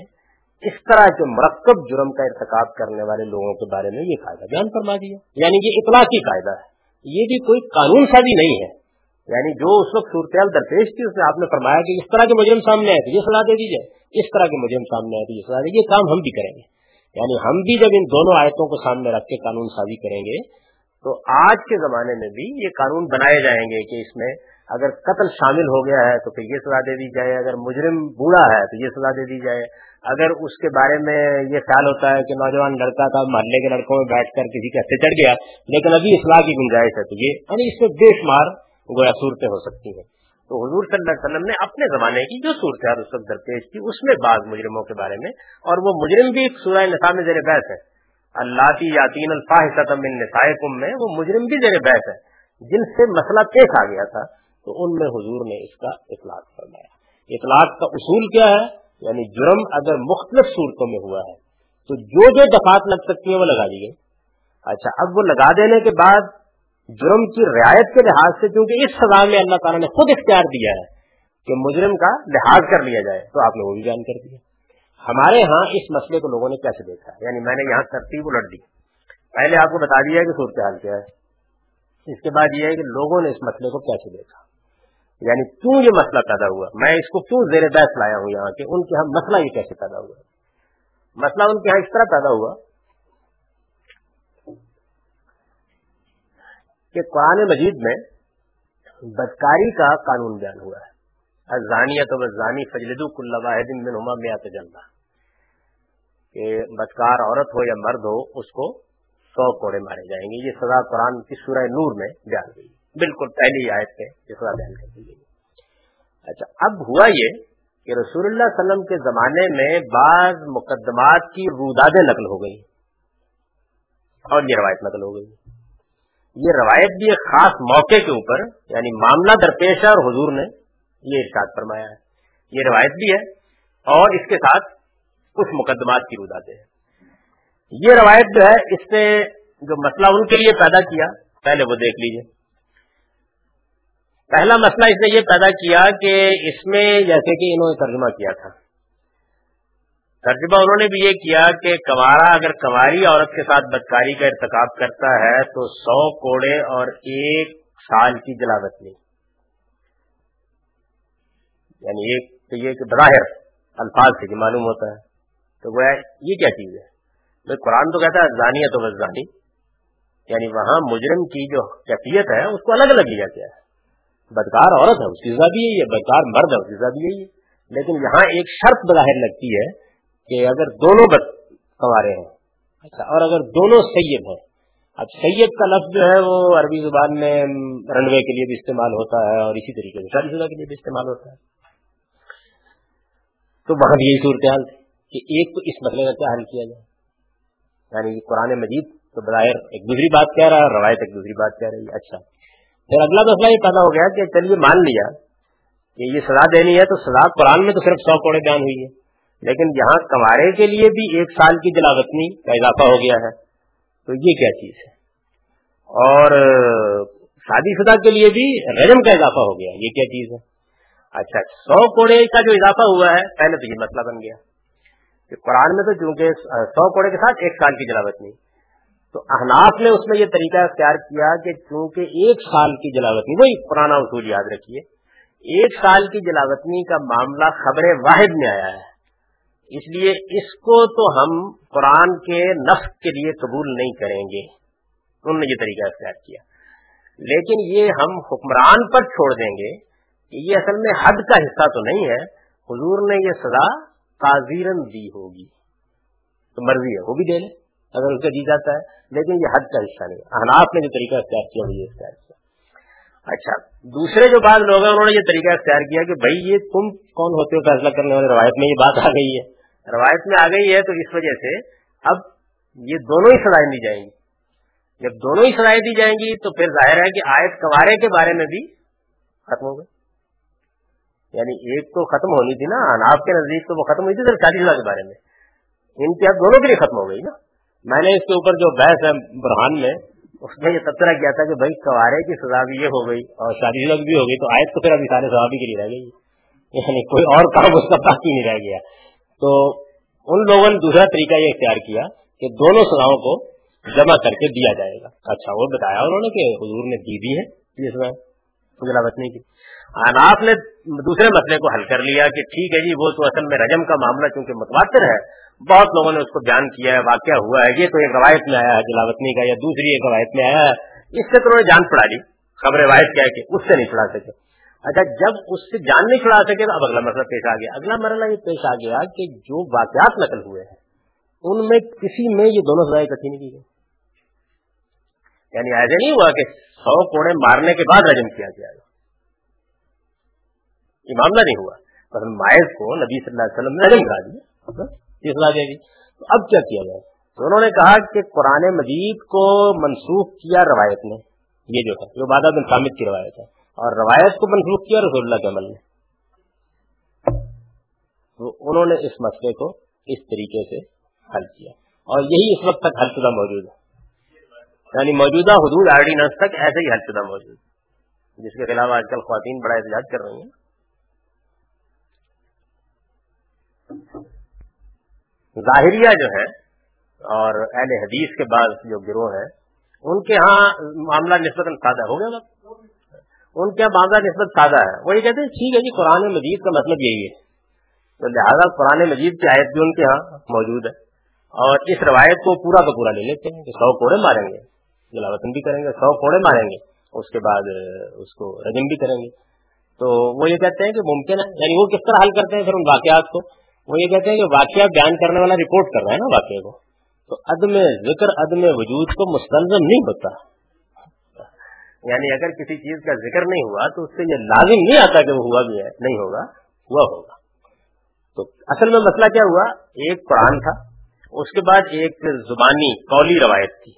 اس طرح کے مرکب جرم کا ارتکاب کرنے والے لوگوں کے بارے میں یہ قاعدہ بیان فرما دیا۔ یعنی یہ اطلاقی قاعدہ ہے۔ یہ بھی کوئی قانون سازی نہیں ہے۔ یعنی جو اس وقت صورتحال درپیش تھی اس میں آپ نے فرمایا کہ اس طرح کے مجرم سامنے آئے تو یہ سزا دے دی جائے۔ اس طرح کے مجرم سامنے آئے تو یہ سزا دے یہ کام ہم بھی کریں گے۔ یعنی ہم بھی جب ان دونوں آیتوں کو سامنے رکھ کے قانون سازی کریں گے، تو آج کے زمانے میں بھی یہ قانون بنائے جائیں گے کہ اس میں اگر قتل شامل ہو گیا ہے تو پھر یہ سزا دے دی جائے، اگر مجرم بوڑھا ہے تو یہ سزا دے دی جائے۔ اگر اس کے بارے میں یہ خیال ہوتا ہے کہ نوجوان لڑکا تھا، محلے کے لڑکوں میں بیٹھ کر کسی کے چڑھ گیا، لیکن ابھی اصلاح کی گنجائش ہے، تو یہ یعنی اس سے بے شمار گویا صورتیں ہو سکتی ہیں۔ تو حضور صلی اللہ علیہ وسلم نے اپنے زمانے کی جو صورت اس وقت درپیش تھی اس میں بعض مجرموں کے بارے میں، اور وہ مجرم بھی سورہ نصاب میں زیر بحث ہے۔ اللہ کی یاتین الفاظ میں وہ مجرم بھی زیر بحث ہے۔ جن سے مسئلہ پیش آ گیا تھا، تو ان میں حضور نے اس کا اطلاق فرمایا۔ اطلاق کا اصول کیا ہے؟ یعنی جرم اگر مختلف صورتوں میں ہوا ہے، تو جو جو دفات لگ سکتی ہیں وہ لگا دی گئی اچھا اب وہ لگا دینے کے بعد جرم کی رعایت کے لحاظ سے، کیونکہ اس سزا میں اللہ تعالیٰ نے خود اختیار دیا ہے کہ مجرم کا لحاظ کر لیا جائے، تو آپ نے وہ بھی بیان کر دیا۔ ہمارے ہاں اس مسئلے کو لوگوں نے کیسے دیکھا؟ یعنی میں نے یہاں ترتیب الٹ دی۔ پہلے آپ کو بتا دیا کہ صورتحال کیا ہے۔ اس کے بعد یہ ہے کہ لوگوں نے اس مسئلے کو کیسے دیکھا۔ یعنی کیوں یہ مسئلہ پیدا ہوا؟ میں اس کو کیوں زیر بحث لایا ہوں یہاں کہ ان کے یہاں مسئلہ یہ کیسے پیدا ہوا؟ مسئلہ ان کے یہاں اس طرح پیدا ہوا کہ قرآن مجید میں بدکاری کا قانون بیان ہوا ہے۔ ازانیت و زانی فجلدو کل واحد من ہما میا تجلہ کہ بدکار عورت ہو یا مرد ہو، اس کو سو کوڑے مارے جائیں گے۔ یہ سزا قرآن کی سورہ نور میں بیان ہوئی۔ بالکل پہلی آیت پہ جس بیان کر دی گئی۔ اچھا اب ہوا یہ کہ رسول اللہ علیہ وسلم کے زمانے میں بعض مقدمات کی رودادیں نقل ہو گئی اور یہ روایت نقل ہو گئی۔ یہ روایت بھی ایک خاص موقع کے اوپر یعنی معاملہ درپیش ہے اور حضور نے یہ ارشاد فرمایا ہے۔ یہ روایت بھی ہے اور اس کے ساتھ کچھ مقدمات کی رودادیں یہ روایت جو ہے، اس نے جو مسئلہ ان کے لیے پیدا کیا، پہلے وہ دیکھ لیجیے۔ پہلا مسئلہ اس نے یہ پیدا کیا کہ اس میں جیسے کہ انہوں نے ترجمہ کیا تھا۔ ترجمہ انہوں نے بھی یہ کیا کہ کمارا اگر کماری عورت کے ساتھ بدکاری کا ارتکاب کرتا ہے تو سو کوڑے اور ایک سال کی جلاوت نہیں یعنی ایک تو یہ بظاہر الفاظ سے معلوم ہوتا ہے۔ تو گویا یہ کیا چیز ہے؟ قرآن تو کہتا ہے زانیہ تو بس زانی۔ یعنی وہاں مجرم کی جو کیفیت ہے، اس کو الگ الگ لیا گیا ہے۔ بدکار عورت ہے، اس کی سزا بھی یہی ہے، بدکار مرد ہے، اس کی سزا بھی یہی ہے۔ لیکن یہاں ایک شرط بظاہر لگتی ہے کہ اگر دونوں بد کنوارے ہیں اچھا اور اگر دونوں سید ہیں۔ اب سید کا لفظ جو ہے وہ عربی زبان میں رنوے کے لیے بھی استعمال ہوتا ہے اور اسی طریقے سے شادی شدہ کے لیے بھی استعمال ہوتا ہے۔ تو وہاں بھی یہی صورتحال تھی کہ ایک تو اس مسئلے کا کیا حل کیا جائے۔ یعنی قرآن مجید تو بظاہر ایک دوسری بات کہہ رہا ہے، روایت ایک دوسری بات کہہ رہی ہے۔ اچھا پھر اگلا مسئلہ یہ پیدا ہو گیا کہ چلیے مان لیا کہ یہ سزا دینی ہے تو سزا قرآن میں تو صرف سو کوڑے بیان ہوئی ہے لیکن یہاں کمارے کے لیے بھی ایک سال کی جلاوطنی کا اضافہ ہو گیا ہے۔ تو یہ کیا چیز ہے؟ اور شادی شدہ کے لیے بھی رجم کا اضافہ ہو گیا۔ یہ کیا چیز ہے؟ اچھا سو کوڑے کا جو اضافہ ہوا ہے، پہلے تو یہ مسئلہ بن گیا کہ قرآن میں تو چونکہ سو کوڑے کے ساتھ ایک سال کی جلاوت نہیں تو احناف نے اس میں یہ طریقہ اختیار کیا کہ چونکہ ایک سال کی جلاوطنی، وہی پرانا اصول یاد رکھیے، ایک سال کی جلاوطنی کا معاملہ خبر واحد میں آیا ہے۔ اس لیے اس کو تو ہم قرآن کے نفق کے لیے قبول نہیں کریں گے۔ انہوں نے یہ طریقہ اختیار کیا۔ لیکن یہ ہم حکمران پر چھوڑ دیں گے کہ یہ اصل میں حد کا حصہ تو نہیں ہے۔ حضور نے یہ سزا تعزیرن دی ہوگی۔ تو مرضی ہے، وہ بھی دے لیں، اگر اس کا جی جاتا ہے۔ لیکن یہ حد کا حصہ نہیں احناف نے جو طریقہ اختیار کیا، وہ یہ اختیار کیا۔ اچھا دوسرے جو بعض لوگ ہیں، انہوں نے یہ طریقہ اختیار کیا کہ بھائی، یہ تم کون ہوتے ہو فیصلہ کرنے والے؟ روایت میں یہ بات آ گئی ہے۔ روایت میں آ گئی ہے تو اس وجہ سے اب یہ دونوں ہی سزائیں دی جائیں گی۔ جب دونوں ہی سزائیں دی جائیں گی تو پھر ظاہر ہے کہ آیت کوارے کے بارے میں بھی ختم ہو گئے یعنی ایک تو ختم ہونی تھی نا اناف کے نزدیک تو وہ ختم ہوئی تھی پھر شادی کے بارے میں۔ ان کی اب دونوں کے لیے ختم ہو گئی نا۔ میں نے اس کے اوپر جو بحث ہے برہان میں، اس میں یہ تبصرہ کیا تھا کہ بھائی کوارے کی سزا بھی یہ ہو گئی اور شادی لگ بھی ہو گئی، تو آئے تو پھر ابھی سارے ثوابی کے لیے رہ گئی۔ یعنی کوئی اور کام اس کا باقی نہیں رہ گیا۔ تو ان لوگوں نے دوسرا طریقہ یہ اختیار کیا کہ دونوں سزاؤں کو جمع کر کے دیا جائے گا۔ اچھا وہ بتایا انہوں نے کہ حضور نے دی دی ہے یہ سزا بچنے کی۔ اناف نے دوسرے مسئلے کو حل کر لیا کہ ٹھیک ہے جی وہ تو اصل میں رجم کا معاملہ چونکہ متواتر ہے، بہت لوگوں نے اس کو بیان کیا ہے، واقعہ ہوا ہے، یہ تو ایک روایت میں آیا ہے جلاوطنی کا، یا دوسری ایک روایت میں آیا ہے۔ اس سے تو انہوں نے جان چھڑا لی جی، خبر روایت کیا کہ اس سے نہیں چھڑا سکے۔ اچھا جب اس سے جان نہیں چھڑا سکے تو اب اگلا مسئلہ پیش آ گیا۔ اگلا مرحلہ یہ پیش آ گیا کہ جو واقعات نقل ہوئے ہیں، ان میں کسی میں یہ دونوں سزائیں اکٹھی نہیں کی گئی یعنی ایسے نہیں ہوا کہ سو کوڑے مارنے کے بعد رجم کیا گیا۔ یہ معاملہ نہیں ہوا۔ پر مائز کو نبی صلی اللہ علیہ وسلم نے کرا دیا۔ اچھا، یہ سزا دے گی جی۔ تو اب کیا کیا جائے؟ تو انہوں نے کہا کہ قرآن مجید کو منسوخ کیا روایت نے۔ یہ جو ہے جو بادہ بن سامد کی روایت ہے۔ اور روایت کو منسوخ کیا رسول اللہ کے عمل نے۔ تو انہوں نے اس مسئلے کو اس طریقے سے حل کیا۔ اور یہی اس وقت تک حل شدہ موجود ہے۔ یعنی موجودہ حدود آرڈیننس تک ایسے ہی حل شدہ موجود جس کے خلاف آج کل خواتین بڑا احتجاج کر رہی ہیں۔ ظاہریہ جو ہے اور اہل حدیث کے بعد جو گروہ ہے ان کے ہاں معاملہ نسبت سادہ ہو گیا۔ ان کے معاملہ نسبت سادہ ہے۔ وہ یہ کہتے ہیں، ٹھیک ہے جی قرآن مجید کا مطلب یہی ہے۔ تو لہٰذا قرآن مجید کی آیت بھی ان کے ہاں موجود ہے۔ اور اس روایت کو پورا کا پورا لے لیتے ہیں کہ سو کوڑے ماریں گے۔ جلاوطن بھی کریں گے، سو کوڑے ماریں گے۔ اس کے بعد اس کو رجم بھی کریں گے۔ تو وہ یہ کہتے ہیں کہ ممکن ہے یعنی وہ کس طرح حل کرتے ہیں پھر ان واقعات کو؟ وہ یہ کہتے ہیں کہ واقعہ بیان کرنے والا رپورٹ کر رہا ہے نا واقعے کو۔ تو عدم ذکر، عدم وجود کو مستلزم نہیں ہوتا۔ یعنی اگر کسی چیز کا ذکر نہیں ہوا تو اس سے یہ لازم نہیں آتا کہ وہ ہوا بھی ہے، نہیں ہوگا، ہوا ہوگا۔ تو اصل میں مسئلہ کیا ہوا؟ ایک قرآن تھا، اس کے بعد ایک زبانی قولی روایت تھی۔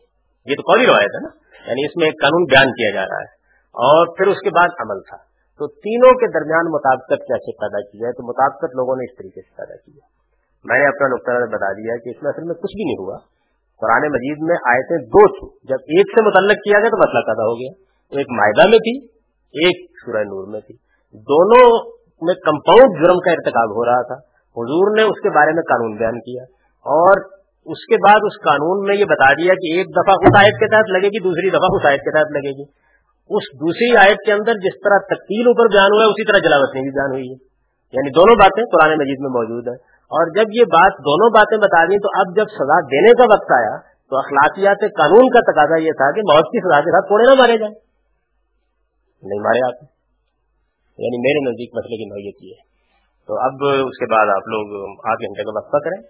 یہ تو قولی روایت ہے نا؟ یعنی اس میں ایک قانون بیان کیا جا رہا ہے۔ اور پھر اس کے بعد عمل تھا۔ تو تینوں کے درمیان مطابقت کیسے پیدا کی ہے، تو مطابقت لوگوں نے اس طریقے سے پیدا کی ہے۔ میں نے اپنا نقطہ بتا دیا کہ اس میں اصل میں کچھ بھی نہیں ہوا۔ قرآن مجید میں آیتیں دو تھیں۔ جب ایک سے متعلق کیا گیا تو مسئلہ پیدا ہو گیا۔ ایک معاہدہ میں تھی، ایک سورہ نور میں تھی۔ دونوں میں کمپاؤنڈ جرم کا ارتکاب ہو رہا تھا۔ حضور نے اس کے بارے میں قانون بیان کیا اور اس کے بعد اس قانون میں یہ بتا دیا کہ ایک دفعہ اس آیت کے تحت لگے گی، دوسری دفعہ اس آیت کے تحت لگے گی۔ اس دوسری آیت کے اندر جس طرح تقتیل اوپر بیان ہوا ہے، اسی طرح جلاوطنی بھی بیان ہوئی ہے۔ یعنی دونوں باتیں قرآن مجید میں موجود ہیں۔ اور جب یہ بات دونوں باتیں بتا دی تو اب جب سزا دینے کا وقت آیا تو اخلاقیات قانون کا تقاضا یہ تھا کہ موت کی سزا کے ساتھ کوڑے نہ مارے جائیں۔ نہیں مارے آپ۔ یعنی میرے نزدیک مسئلے کی نوعیت یہ ہے۔ تو اب اس کے بعد آپ لوگ آدھے گھنٹے کا وقفہ کریں۔